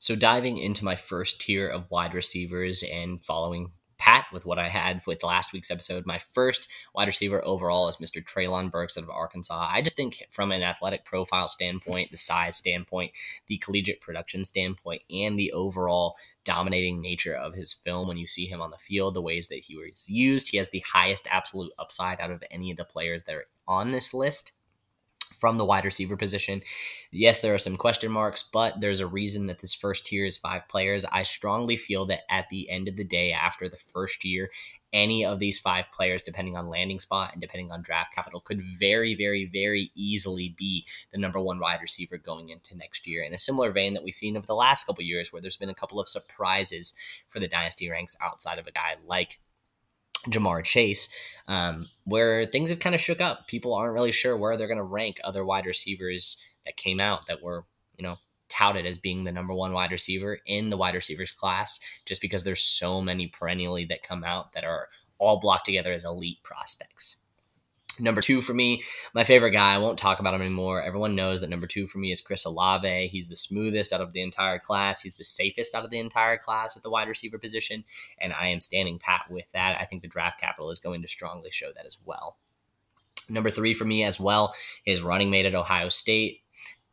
So diving into my first tier of wide receivers and following pat with what I had with last week's episode. My first wide receiver overall is Mr. Treylon Burks out of Arkansas. I just think from an athletic profile standpoint, the size standpoint, the collegiate production standpoint, and the overall dominating nature of his film when you see him on the field, the ways that he was used, he has the highest absolute upside out of any of the players that are on this list from the wide receiver position. Yes, there are some question marks, but there's a reason that this first tier is five players. I strongly feel that at the end of the day, after the first year, any of these five players, depending on landing spot and depending on draft capital, could very, very, very easily be the number one wide receiver going into next year. In a similar vein that we've seen over the last couple years, where there's been a couple of surprises for the dynasty ranks outside of a guy like Ja'Marr Chase, um, where things have kind of shook up. People aren't really sure where they're going to rank other wide receivers that came out that were, you know, touted as being the number one wide receiver in the wide receivers class, just because there's so many perennially that come out that are all blocked together as elite prospects. Number two for me, my favorite guy. I won't talk about him anymore. Everyone knows that number two for me is Chris Olave. He's the smoothest out of the entire class. He's the safest out of the entire class at the wide receiver position, and I am standing pat with that. I think the draft capital is going to strongly show that as well. Number three for me as well is running mate at Ohio State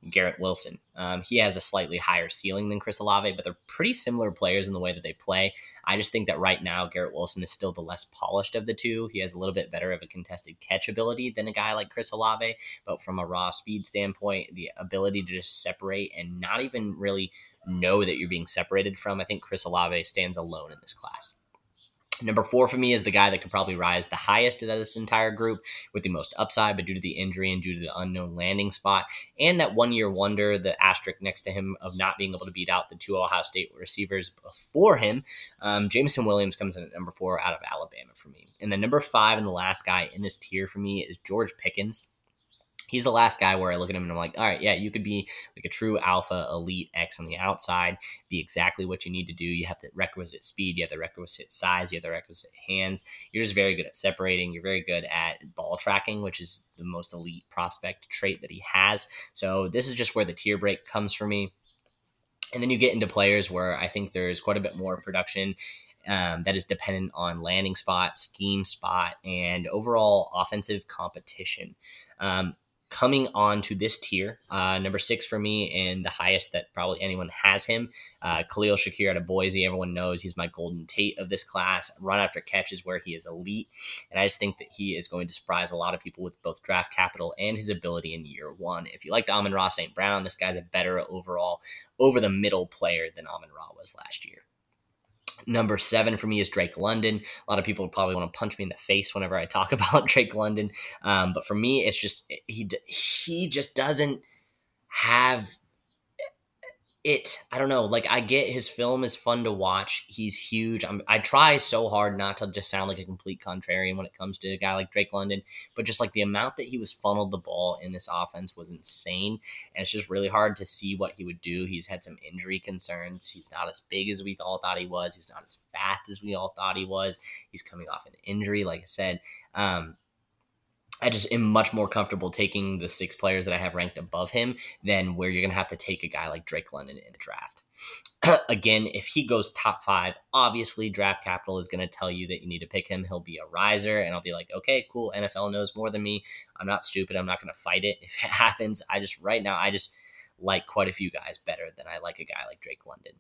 Garrett Wilson. Um, he has a slightly higher ceiling than Chris Olave, but they're pretty similar players in the way that they play. I just think that right now Garrett Wilson is still the less polished of the two. He has a little bit better of a contested catch ability than a guy like Chris Olave, but from a raw speed standpoint, the ability to just separate and not even really know that you're being separated from, I think Chris Olave stands alone in this class. Number four for me is the guy that could probably rise the highest of this entire group with the most upside, but due to the injury and due to the unknown landing spot and that one year wonder, the asterisk next to him of not being able to beat out the two Ohio State receivers before him, um, Jameson Williams comes in at number four out of Alabama for me. And then number five and the last guy in this tier for me is George Pickens he's the last guy where I look at him and I'm like, all right, yeah, you could be like a true alpha elite X on the outside, be exactly what you need to do. You have the requisite speed, you have the requisite size, you have the requisite hands. You're just very good at separating. You're very good at ball tracking, which is the most elite prospect trait that he has. So this is just where the tier break comes for me. And then you get into players where I think there's quite a bit more production um, that is dependent on landing spot, scheme spot, and overall offensive competition. Um, coming on to this tier, uh, number six for me, and the highest that probably anyone has him. Uh, Khalil Shakir out of Boise. Everyone knows he's my Golden Tate of this class. Run after catch is where he is elite. And I just think that he is going to surprise a lot of people with both draft capital and his ability in year one. If you liked Amon-Ra St. Brown, this guy's a better overall over the middle player than Amon Ra was last year. Number seven for me is Drake London. A lot of people probably want to punch me in the face whenever I talk about Drake London, um, but for me, it's just he he just doesn't have it i don't know like i get his film is fun to watch. He's huge. I'm, i try so hard not to just sound like a complete contrarian when it comes to a guy like drake london but just like the amount that he was funneled the ball in this offense was insane and it's just really hard to see what he would do. He's had some injury concerns. He's not as big as we all thought he was. He's not as fast as we all thought he was. He's coming off an injury like i said. Um, I just am much more comfortable taking the six players that I have ranked above him than where you're going to have to take a guy like Drake London in a draft. Again, if he goes top five, obviously draft capital is going to tell you that you need to pick him. He'll be a riser, and I'll be like, okay, cool. NFL knows more than me. I'm not stupid. I'm not going to fight it if it happens. I just, right now, I just like quite a few guys better than I like a guy like Drake London.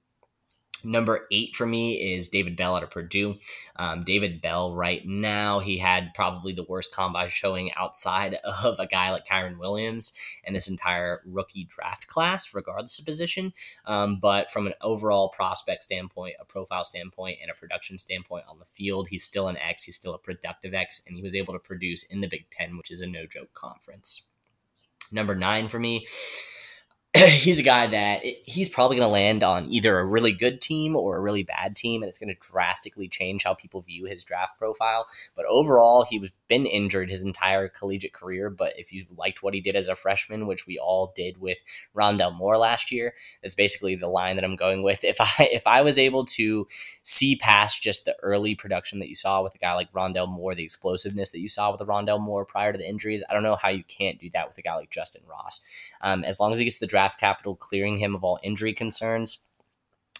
Number eight for me is David Bell out of Purdue. Um, David Bell, right now, he had probably the worst combine showing outside of a guy like Kyren Williams and this entire rookie draft class, regardless of position. Um, but from an overall prospect standpoint, a profile standpoint, and a production standpoint on the field, he's still an X. He's still a productive X, and he was able to produce in the Big Ten, which is a no joke conference. Number nine for me he's a guy that he's probably going to land on either a really good team or a really bad team, and it's going to drastically change how people view his draft profile. But overall, he was been injured his entire collegiate career. But if you liked what he did as a freshman, which we all did with Rondale Moore last year, that's basically the line that I'm going with. If I if I was able to see past just the early production that you saw with a guy like Rondale Moore, the explosiveness that you saw with the Rondale Moore prior to the injuries, I don't know how you can't do that with a guy like Justin Ross. Um, as long as he gets the draft draft capital, clearing him of all injury concerns.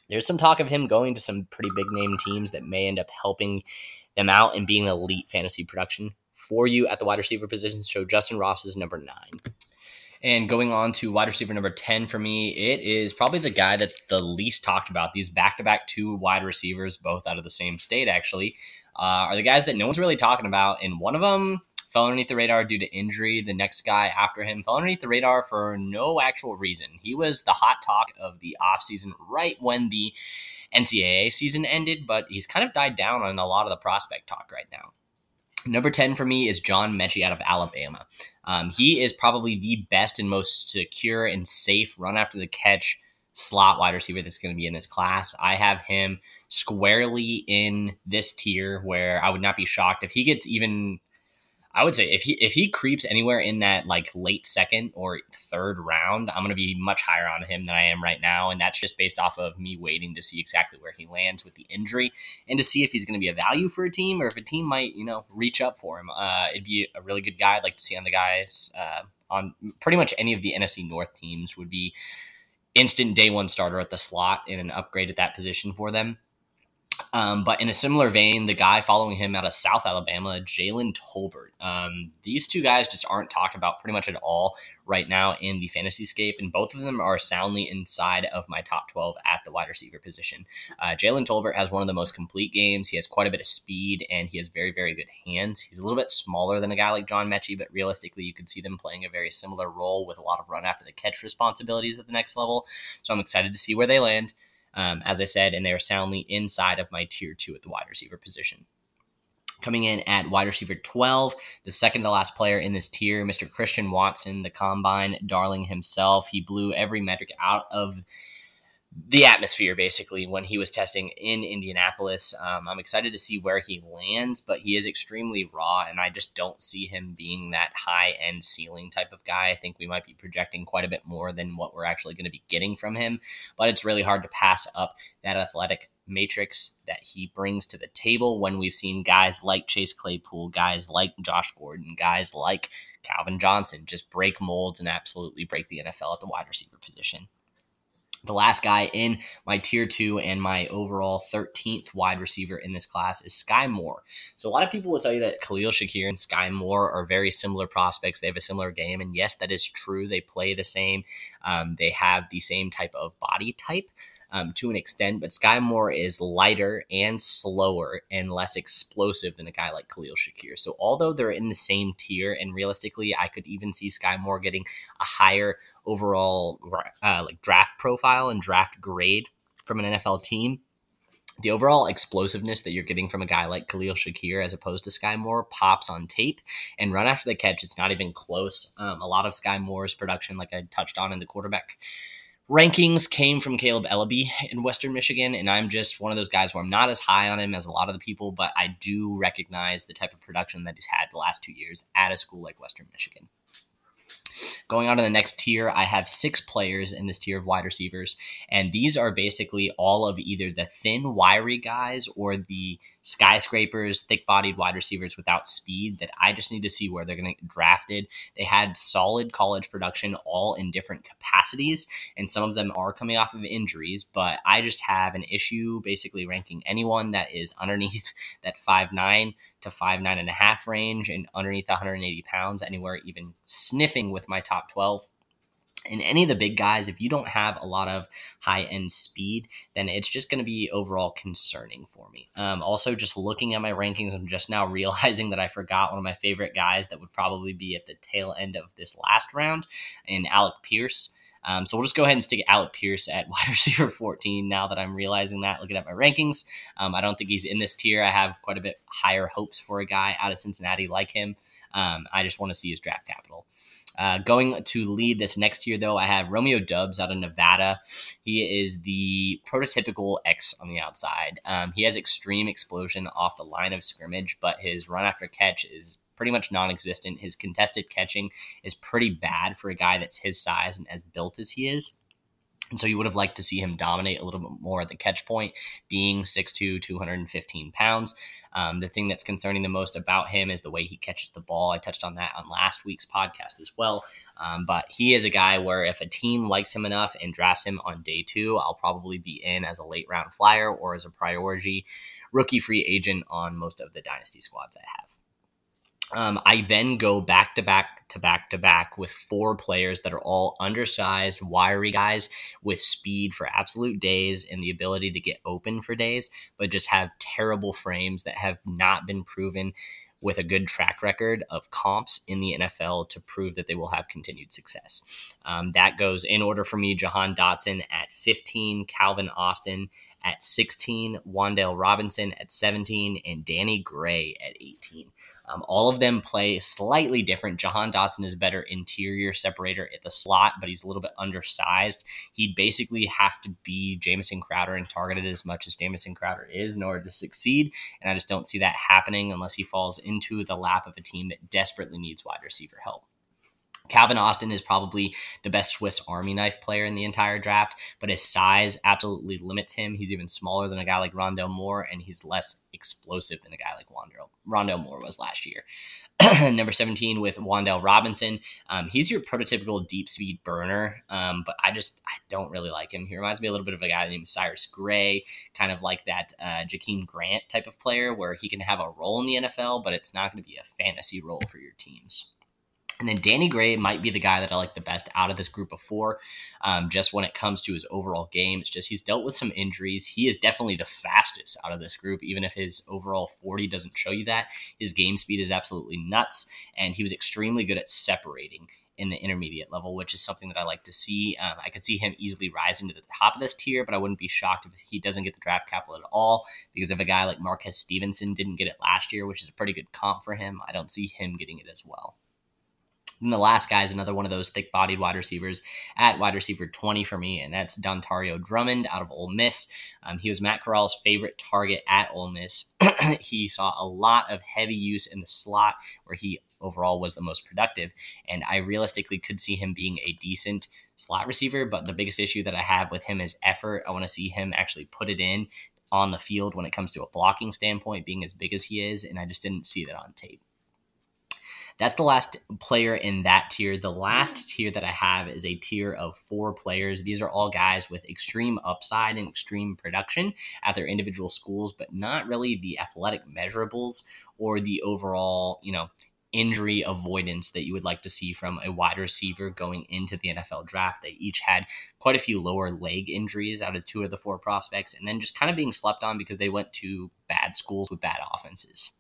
There's some talk of him going to some pretty big name teams that may end up helping them out and being elite fantasy production for you at the wide receiver position. So Justin Ross is number nine. And going on to wide receiver number 10 for me, it is probably the guy that's the least talked about. These back to back two wide receivers, both out of the same state, actually, uh, are the guys that no one's really talking about. And one of them fell underneath the radar due to injury. The next guy after him fell underneath the radar for no actual reason. He was the hot talk of the offseason right when the NCAA season ended, but he's kind of died down on a lot of the prospect talk right now. Number 10 for me is John Metchie out of Alabama. Um, he is probably the best and most secure and safe run after the catch slot wide receiver that's going to be in this class. I have him squarely in this tier where I would not be shocked if he gets even I would say if he if he creeps anywhere in that like late second or third round, I'm to be much higher on him than I am right now, and that's just based off of me waiting to see exactly where he lands with the injury and to see if he's to be a value for a team or if a team might you know reach up for him. Uh, it'd be a really good guy I'd like to see on the guys uh, on pretty much any of the NFC North teams would be instant day one starter at the slot and an upgrade at that position for them. Um, but in a similar vein, the guy following him out of South Alabama, Jalen Tolbert. Um, these two guys just aren't talked about pretty much at all right now in the fantasy scape, and both of them are soundly inside of my top 12 at the wide receiver position. Uh, Jalen Tolbert has one of the most complete games. He has quite a bit of speed, and he has very, very good hands. He's a little bit smaller than a guy like John Metchie, but realistically, you could see them playing a very similar role with a lot of run after the catch responsibilities at the next level. So I'm excited to see where they land um, as I said, and they are soundly inside of my tier two at the wide receiver position. Coming in at wide receiver 12, the second to last player in this tier, Mr. Christian Watson, the combine darling himself. He blew every metric out of the atmosphere basically when he was testing in Indianapolis. Um, I'm excited to see where he lands, but he is extremely raw, and I just don't see him being that high end ceiling type of guy. I think we might be projecting quite a bit more than what we're actually going to be getting from him, but it's really hard to pass up that athletic matrix that he brings to the table when we've seen guys like Chase Claypool, guys like Josh Gordon, guys like Calvin Johnson just break molds and absolutely break the NFL at the wide receiver position. The last guy in my tier two and my overall 13th wide receiver in this class is Skyy Moore. So, a lot of people will tell you that Khalil Shakir and Skyy Moore are very similar prospects. They have a similar game. And yes, that is true. They play the same, um, they have the same type of body type um, to an extent, but Skyy Moore is lighter and slower and less explosive than a guy like Khalil Shakir. So although they're in the same tier, and realistically, I could even see Skyy Moore getting a higher overall uh, like draft profile and draft grade from an NFL team. The overall explosiveness that you're getting from a guy like Khalil Shakir as opposed to Skyy Moore pops on tape and run after the catch. It's not even close. Um, a lot of Skyy Moore's production, like I touched on in the quarterback rankings came from Kaleb Eleby in Western Michigan, and I'm just one of those guys where I'm not as high on him as a lot of the people, but I do recognize the type of production that he's had the last two years at a school like Western Michigan. Going on to the next tier, I have six players in this tier of wide receivers, and these are basically all of either the thin, wiry guys or the skyscrapers, thick bodied wide receivers without speed that I just need to see where they're going to get drafted. They had solid college production all in different capacities, and some of them are coming off of injuries, but I just have an issue basically ranking anyone that is underneath that five nine to five nine and a half range and underneath 180 pounds, anywhere even sniffing with my top 12 in any of the big guys, if you don't have a lot of high end speed, then it's just going to be overall concerning for me. Um, also, just looking at my rankings, I'm just now realizing that I forgot one of my favorite guys that would probably be at the tail end of this last round in Alec Pierce. Um, so we'll just go ahead and stick Alec Pierce at wide receiver 14 now that I'm realizing that, looking at my rankings. Um, I don't think he's in this tier. I have quite a bit higher hopes for a guy out of Cincinnati like him. Um, I just want to see his draft capital. Uh, going to lead this next year, though, I have Romeo Doubs out of Nevada. He is the prototypical X on the outside. Um, he has extreme explosion off the line of scrimmage, but his run after catch is pretty much non-existent. His contested catching is pretty bad for a guy that's his size and as built as he is. And so you would have liked to see him dominate a little bit more at the catch point, being 6'2, 215 pounds. Um, the thing that's concerning the most about him is the way he catches the ball. I touched on that on last week's podcast as well. Um, but he is a guy where if a team likes him enough and drafts him on day two, I'll probably be in as a late round flyer or as a priority rookie free agent on most of the dynasty squads I have. Um, I then go back to back to back to back with four players that are all undersized, wiry guys with speed for absolute days and the ability to get open for days, but just have terrible frames that have not been proven with a good track record of comps in the NFL to prove that they will have continued success. Um, that goes in order for me Jahan Dotson at 15, Calvin Austin at 16, Wan'Dale Robinson at 17, and Danny Gray at 18. Um, all of them play slightly different. Jahan Dotson is better interior separator at the slot, but he's a little bit undersized. He'd basically have to be Jamison Crowder and targeted as much as Jamison Crowder is in order to succeed. And I just don't see that happening unless he falls into the lap of a team that desperately needs wide receiver help. Calvin Austin is probably the best Swiss Army knife player in the entire draft, but his size absolutely limits him. He's even smaller than a guy like Rondale Moore, and he's less explosive than a guy like Rondale, Rondale Moore was last year. Number 17 with Wan'Dale Robinson. Um, he's your prototypical deep speed burner, um, but I just I don't really like him. He reminds me a little bit of a guy named Cyrus Gray, kind of like that uh, Jakeem Grant type of player where he can have a role in the NFL, but it's not going to be a fantasy role for your teams. And then Danny Gray might be the guy that I like the best out of this group of four. Um, just when it comes to his overall game, it's just he's dealt with some injuries. He is definitely the fastest out of this group, even if his overall 40 doesn't show you that. His game speed is absolutely nuts, and he was extremely good at separating in the intermediate level, which is something that I like to see. Um, I could see him easily rising to the top of this tier, but I wouldn't be shocked if he doesn't get the draft capital at all. Because if a guy like Marquez Stevenson didn't get it last year, which is a pretty good comp for him, I don't see him getting it as well. And the last guy is another one of those thick bodied wide receivers at wide receiver 20 for me, and that's Dontario Drummond out of Ole Miss. Um, he was Matt Corral's favorite target at Ole Miss. he saw a lot of heavy use in the slot where he overall was the most productive, and I realistically could see him being a decent slot receiver. But the biggest issue that I have with him is effort. I want to see him actually put it in on the field when it comes to a blocking standpoint, being as big as he is, and I just didn't see that on tape. That's the last player in that tier. The last tier that I have is a tier of four players. These are all guys with extreme upside and extreme production at their individual schools, but not really the athletic measurables or the overall, you know, injury avoidance that you would like to see from a wide receiver going into the NFL draft. They each had quite a few lower leg injuries out of two of the four prospects, and then just kind of being slept on because they went to bad schools with bad offenses.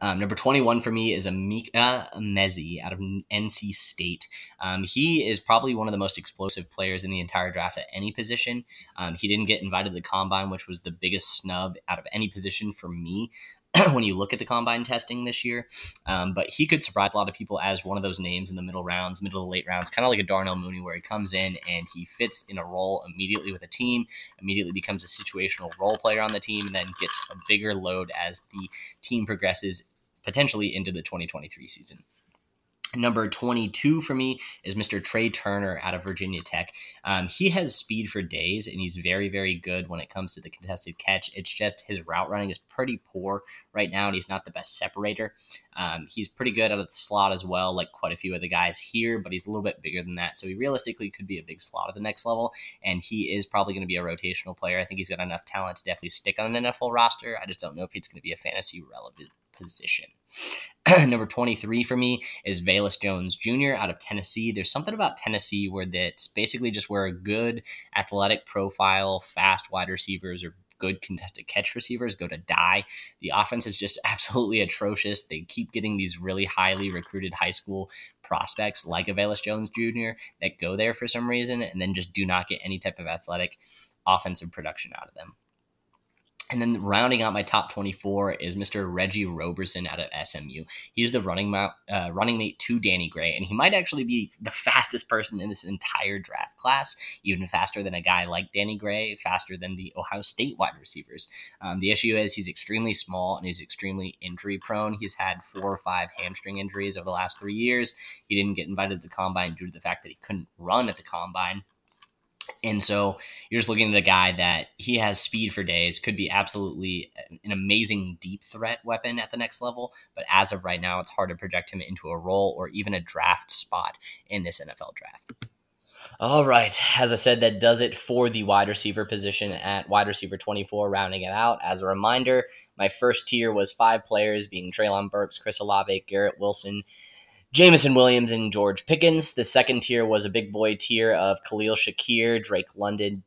Um, number 21 for me is Emeka Emezie out of NC State. Um, he is probably one of the most explosive players in the entire draft at any position. Um, he didn't get invited to the combine, which was the biggest snub out of any position for me. when you look at the combine testing this year. Um, but he could surprise a lot of people as one of those names in the middle rounds, middle to late rounds, kind of like a Darnell Mooney, where he comes in and he fits in a role immediately with a team, immediately becomes a situational role player on the team, and then gets a bigger load as the team progresses potentially into the 2023 season. Number 22 for me is Mr. Tre Turner out of Virginia Tech. Um, he has speed for days and he's very, very good when it comes to the contested catch. It's just his route running is pretty poor right now and he's not the best separator. Um, he's pretty good out of the slot as well, like quite a few of the guys here, but he's a little bit bigger than that. So he realistically could be a big slot at the next level and he is probably going to be a rotational player. I think he's got enough talent to definitely stick on an NFL roster. I just don't know if he's going to be a fantasy relevant position. Number 23 for me is Velus Jones Jr. out of Tennessee. There's something about Tennessee where that's basically just where a good athletic profile, fast wide receivers or good contested catch receivers go to die. The offense is just absolutely atrocious. They keep getting these really highly recruited high school prospects like a Velus Jones Jr. that go there for some reason and then just do not get any type of athletic offensive production out of them. And then rounding out my top 24 is Mr. Reggie Roberson out of SMU. He's the running, uh, running mate to Danny Gray, and he might actually be the fastest person in this entire draft class, even faster than a guy like Danny Gray, faster than the Ohio State wide receivers. Um, the issue is he's extremely small and he's extremely injury prone. He's had four or five hamstring injuries over the last three years. He didn't get invited to the combine due to the fact that he couldn't run at the combine. And so you're just looking at a guy that he has speed for days, could be absolutely an amazing deep threat weapon at the next level. But as of right now, it's hard to project him into a role or even a draft spot in this NFL draft. All right. As I said, that does it for the wide receiver position at wide receiver 24, rounding it out. As a reminder, my first tier was five players, being Treylon Burks, Chris Olave, Garrett Wilson, Jameson Williams and George Pickens. The second tier was a big boy tier of Khalil Shakir, Drake London,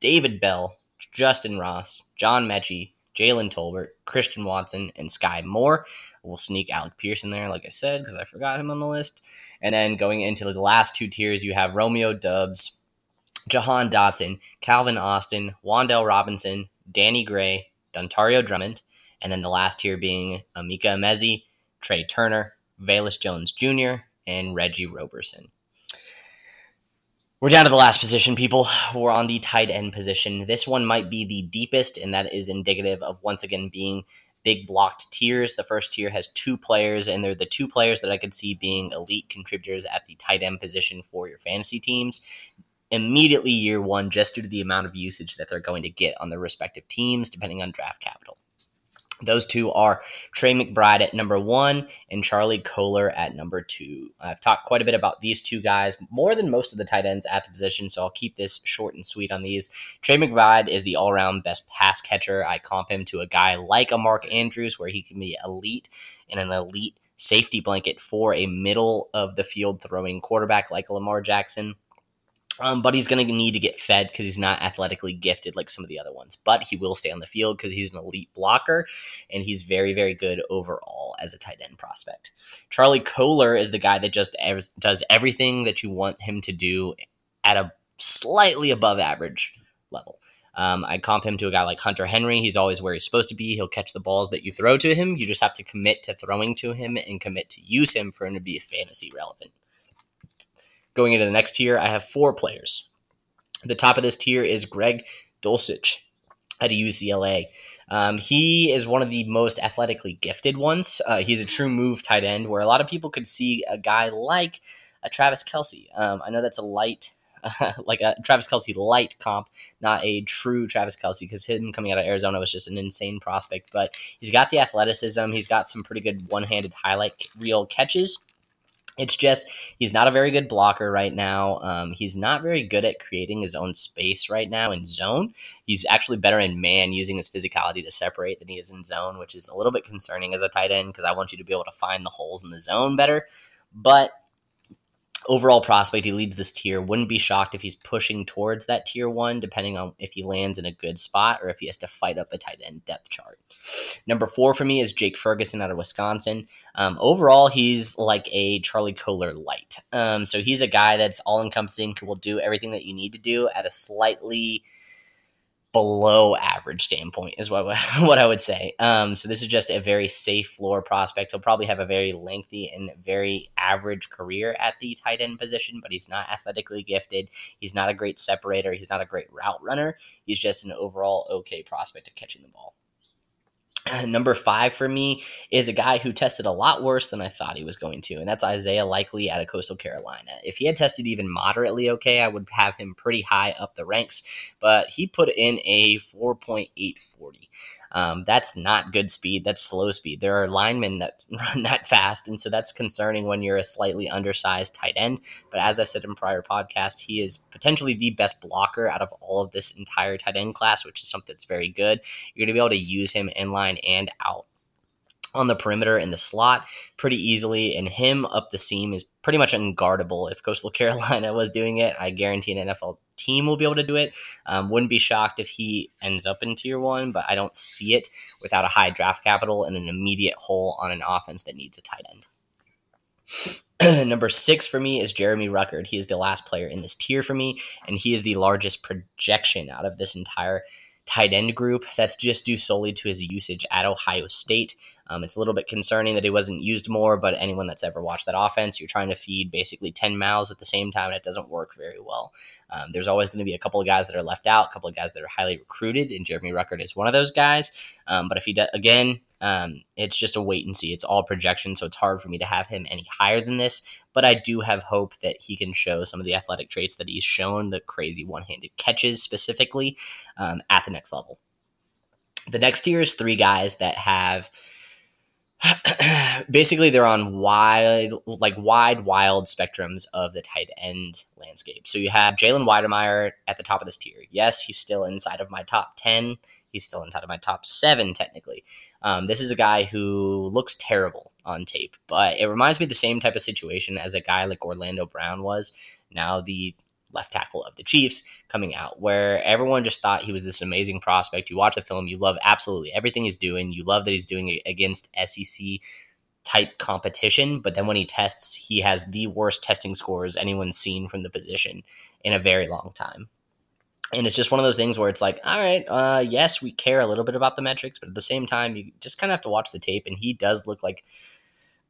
David Bell, Justin Ross, John Metchie, Jalen Tolbert, Christian Watson, and Skyy Moore. We'll sneak Alec Pierce in there, like I said, because I forgot him on the list. And then going into the last two tiers, you have Romeo Doubs, Jahan Dotson, Calvin Austin, Wan'Dale Robinson, Danny Gray, Dontario Drummond, and then the last tier being Emeka Emezie, Tre Turner, Velus Jones Jr., and Reggie Roberson. We're down to the last position, people. We're on the tight end position. This one might be the deepest, and that is indicative of once again being big blocked tiers. The first tier has two players, and they're the two players that I could see being elite contributors at the tight end position for your fantasy teams immediately year one, just due to the amount of usage that they're going to get on their respective teams, depending on draft capital. Those two are Trey McBride at number one and Charlie Kolar at number two. I've talked quite a bit about these two guys, more than most of the tight ends at the position, so I'll keep this short and sweet on these. Trey McBride is the all around best pass catcher. I comp him to a guy like a Mark Andrews, where he can be elite in an elite safety blanket for a middle of the field throwing quarterback like Lamar Jackson. Um, but he's going to need to get fed because he's not athletically gifted like some of the other ones. But he will stay on the field because he's an elite blocker and he's very, very good overall as a tight end prospect. Charlie Kolar is the guy that just ev- does everything that you want him to do at a slightly above average level. Um, I comp him to a guy like Hunter Henry. He's always where he's supposed to be. He'll catch the balls that you throw to him. You just have to commit to throwing to him and commit to use him for him to be fantasy relevant. Going into the next tier, I have four players. The top of this tier is Greg Dulcich at UCLA. Um, he is one of the most athletically gifted ones. Uh, he's a true move tight end, where a lot of people could see a guy like a Travis Kelce. Um, I know that's a light, uh, like a Travis Kelce light comp, not a true Travis Kelce, because him coming out of Arizona was just an insane prospect. But he's got the athleticism. He's got some pretty good one-handed highlight reel catches. It's just he's not a very good blocker right now. Um, he's not very good at creating his own space right now in zone. He's actually better in man using his physicality to separate than he is in zone, which is a little bit concerning as a tight end because I want you to be able to find the holes in the zone better. But overall prospect, he leads this tier. Wouldn't be shocked if he's pushing towards that tier one, depending on if he lands in a good spot or if he has to fight up a tight end depth chart. Number four for me is Jake Ferguson out of Wisconsin. Um, overall, he's like a Charlie Kolar light. Um, so he's a guy that's all encompassing, will do everything that you need to do at a slightly below average standpoint is what what I would say. Um, so this is just a very safe floor prospect. He'll probably have a very lengthy and very average career at the tight end position, but he's not athletically gifted. He's not a great separator. He's not a great route runner. He's just an overall okay prospect of catching the ball. Number five for me is a guy who tested a lot worse than I thought he was going to, and that's Isaiah Likely out of Coastal Carolina. If he had tested even moderately okay, I would have him pretty high up the ranks, but he put in a 4.840. Um, that's not good speed. That's slow speed. There are linemen that run that fast, and so that's concerning when you're a slightly undersized tight end. But as I've said in prior podcast, he is potentially the best blocker out of all of this entire tight end class, which is something that's very good. You're going to be able to use him in line and out on the perimeter in the slot pretty easily, and him up the seam is pretty much unguardable. If Coastal Carolina was doing it, I guarantee an NFL team will be able to do it. Um, wouldn't be shocked if he ends up in tier one, but I don't see it without a high draft capital and an immediate hole on an offense that needs a tight end. Number six for me is Jeremy Ruckert. He is the last player in this tier for me, and he is the largest projection out of this entire tight end group. That's just due solely to his usage at Ohio State. Um, it's a little bit concerning that he wasn't used more, but anyone that's ever watched that offense, you're trying to feed basically 10 mouths at the same time, and it doesn't work very well. Um, there's always going to be a couple of guys that are left out, a couple of guys that are highly recruited, and Jeremy Ruckert is one of those guys. Um, but if he, does, again, um, it's just a wait and see. It's all projection, so it's hard for me to have him any higher than this. But I do have hope that he can show some of the athletic traits that he's shown, the crazy one handed catches specifically, um, at the next level. The next tier is three guys that have basically they're on wide like wide wild spectrums of the tight end landscape so you have jalen Wydermyer at the top of this tier yes he's still inside of my top 10 he's still inside of my top 7 technically um, this is a guy who looks terrible on tape but it reminds me of the same type of situation as a guy like orlando brown was now the left tackle of the Chiefs coming out, where everyone just thought he was this amazing prospect. You watch the film, you love absolutely everything he's doing. You love that he's doing it against SEC type competition, but then when he tests, he has the worst testing scores anyone's seen from the position in a very long time. And it's just one of those things where it's like, all right, uh, yes, we care a little bit about the metrics, but at the same time, you just kind of have to watch the tape. And he does look like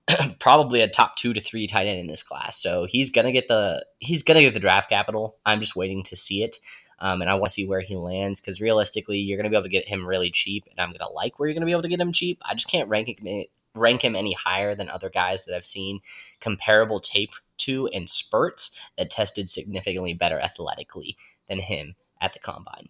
probably a top two to three tight end in this class. So he's gonna get the he's gonna get the draft capital. I'm just waiting to see it. Um, and I want to see where he lands because realistically, you're going to be able to get him really cheap, and I'm going to like where you're going to be able to get him cheap. I just can't rank him, rank him any higher than other guys that I've seen comparable tape to in spurts that tested significantly better athletically than him at the combine.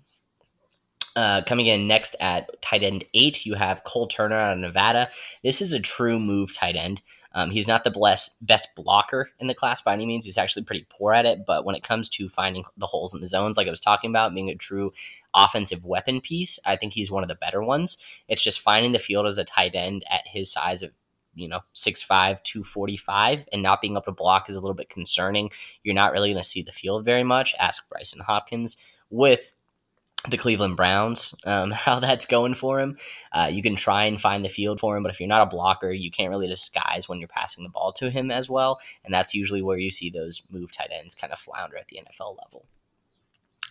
Uh, coming in next at tight end eight, you have Cole Turner out of Nevada. This is a true move tight end. Um, he's not the best, best blocker in the class by any means. He's actually pretty poor at it. But when it comes to finding the holes in the zones, like I was talking about, being a true offensive weapon piece, I think he's one of the better ones. It's just finding the field as a tight end at his size of you know 6'5 245 and not being able to block is a little bit concerning you're not really going to see the field very much ask bryson hopkins with the Cleveland Browns, um, how that's going for him. Uh, you can try and find the field for him, but if you're not a blocker, you can't really disguise when you're passing the ball to him as well. And that's usually where you see those move tight ends kind of flounder at the NFL level.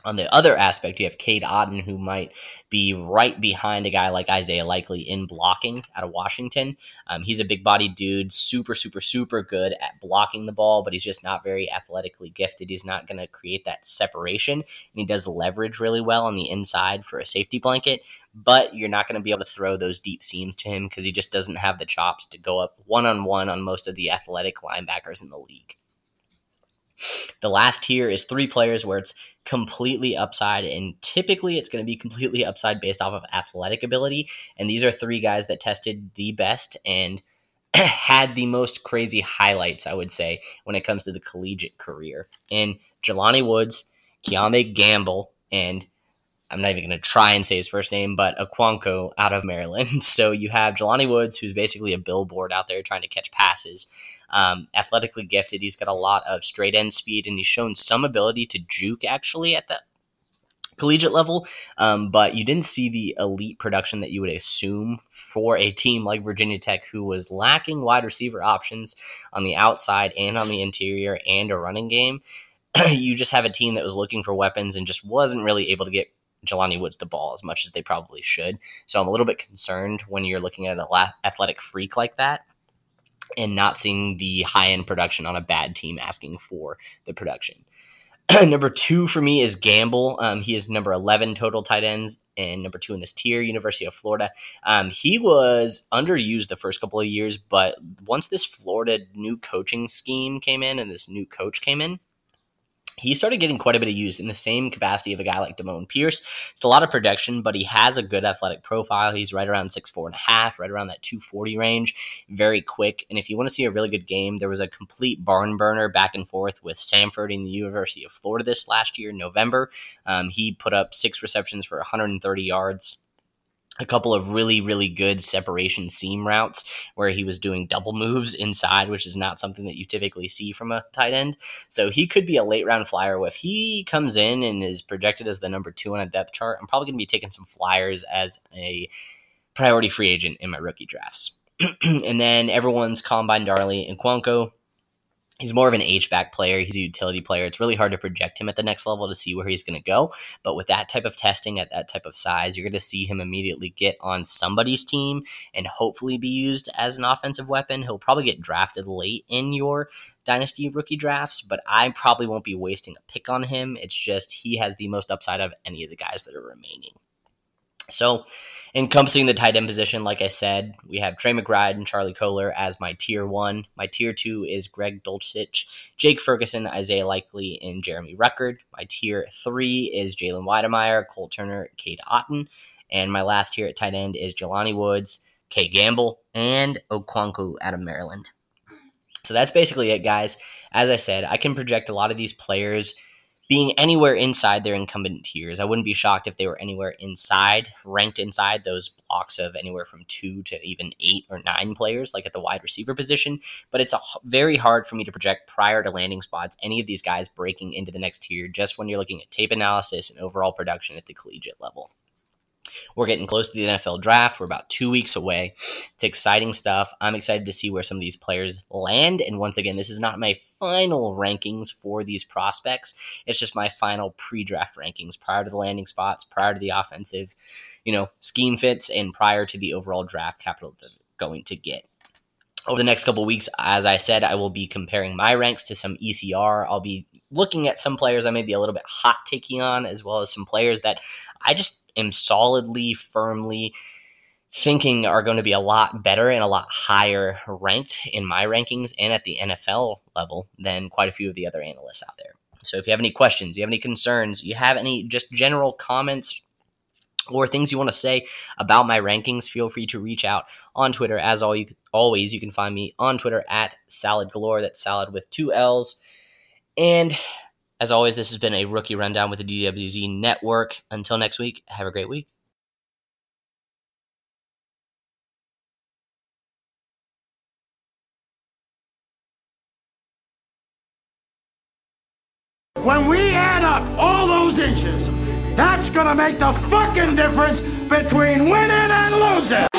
On the other aspect, you have Cade Otton, who might be right behind a guy like Isaiah Likely in blocking out of Washington. Um, he's a big bodied dude, super, super, super good at blocking the ball, but he's just not very athletically gifted. He's not going to create that separation. And he does leverage really well on the inside for a safety blanket, but you're not going to be able to throw those deep seams to him because he just doesn't have the chops to go up one on one on most of the athletic linebackers in the league. The last tier is three players where it's completely upside, and typically it's going to be completely upside based off of athletic ability. And these are three guys that tested the best and had the most crazy highlights, I would say, when it comes to the collegiate career. In Jelani Woods, Keyame Gamble, and I'm not even going to try and say his first name, but Okonkwo out of Maryland. So you have Jelani Woods, who's basically a billboard out there trying to catch passes. Um, athletically gifted, he's got a lot of straight end speed, and he's shown some ability to juke actually at the collegiate level. Um, but you didn't see the elite production that you would assume for a team like Virginia Tech, who was lacking wide receiver options on the outside and on the interior and a running game. you just have a team that was looking for weapons and just wasn't really able to get Jelani Woods the ball as much as they probably should. So I'm a little bit concerned when you're looking at an athletic freak like that and not seeing the high end production on a bad team asking for the production. number two for me is Gamble. Um, he is number 11 total tight ends and number two in this tier, University of Florida. Um, he was underused the first couple of years, but once this Florida new coaching scheme came in and this new coach came in, he started getting quite a bit of use in the same capacity of a guy like Dameon Pierce. It's a lot of production, but he has a good athletic profile. He's right around six four and a half, right around that 240 range, very quick. And if you want to see a really good game, there was a complete barn burner back and forth with Samford in the University of Florida this last year November. Um, he put up six receptions for 130 yards a couple of really really good separation seam routes where he was doing double moves inside which is not something that you typically see from a tight end. So he could be a late round flyer. If he comes in and is projected as the number two on a depth chart i'm probably going to be taking some flyers as a priority free agent in my rookie drafts. And then everyone's combine darley Okonkwo He's more of an H-back player. He's a utility player. It's really hard to project him at the next level to see where he's going to go. But with that type of testing at that type of size, you're going to see him immediately get on somebody's team and hopefully be used as an offensive weapon. He'll probably get drafted late in your dynasty rookie drafts, but I probably won't be wasting a pick on him. It's just he has the most upside of any of the guys that are remaining. So, encompassing the tight end position, like I said, we have Trey McBride and Charlie Kolar as my tier one. My tier two is Greg Dulcich, Jake Ferguson, Isaiah Likely, and Jeremy Ruckert. My tier three is Jalen Wydermyer, Cole Turner, Cade Otton. And my last tier at tight end is Jelani Woods, Kay Gamble, and Okonkwo out of Maryland. So that's basically it, guys. As I said, I can project a lot of these players being anywhere inside their incumbent tiers. I wouldn't be shocked if they were anywhere inside, ranked inside those blocks of anywhere from two to even eight or nine players, like at the wide receiver position. But it's a, very hard for me to project prior to landing spots any of these guys breaking into the next tier just when you're looking at tape analysis and overall production at the collegiate level. We're getting close to the NFL draft. We're about two weeks away. It's exciting stuff. I'm excited to see where some of these players land. And once again, this is not my final rankings for these prospects. It's just my final pre-draft rankings prior to the landing spots, prior to the offensive, you know, scheme fits, and prior to the overall draft capital they're going to get over the next couple weeks, as I said, I will be comparing my ranks to some ECR. I'll be looking at some players I may be a little bit hot taking on, as well as some players that I just am solidly, firmly thinking are going to be a lot better and a lot higher ranked in my rankings and at the NFL level than quite a few of the other analysts out there. So if you have any questions, you have any concerns, you have any just general comments or things you want to say about my rankings, feel free to reach out on Twitter. As always, you can find me on Twitter at Salad Galore. That's salad with two L's. And as always, this has been a rookie rundown with the DWZ Network. Until next week, have a great week. When we add up all those inches, that's gonna make the fucking difference between winning and losing.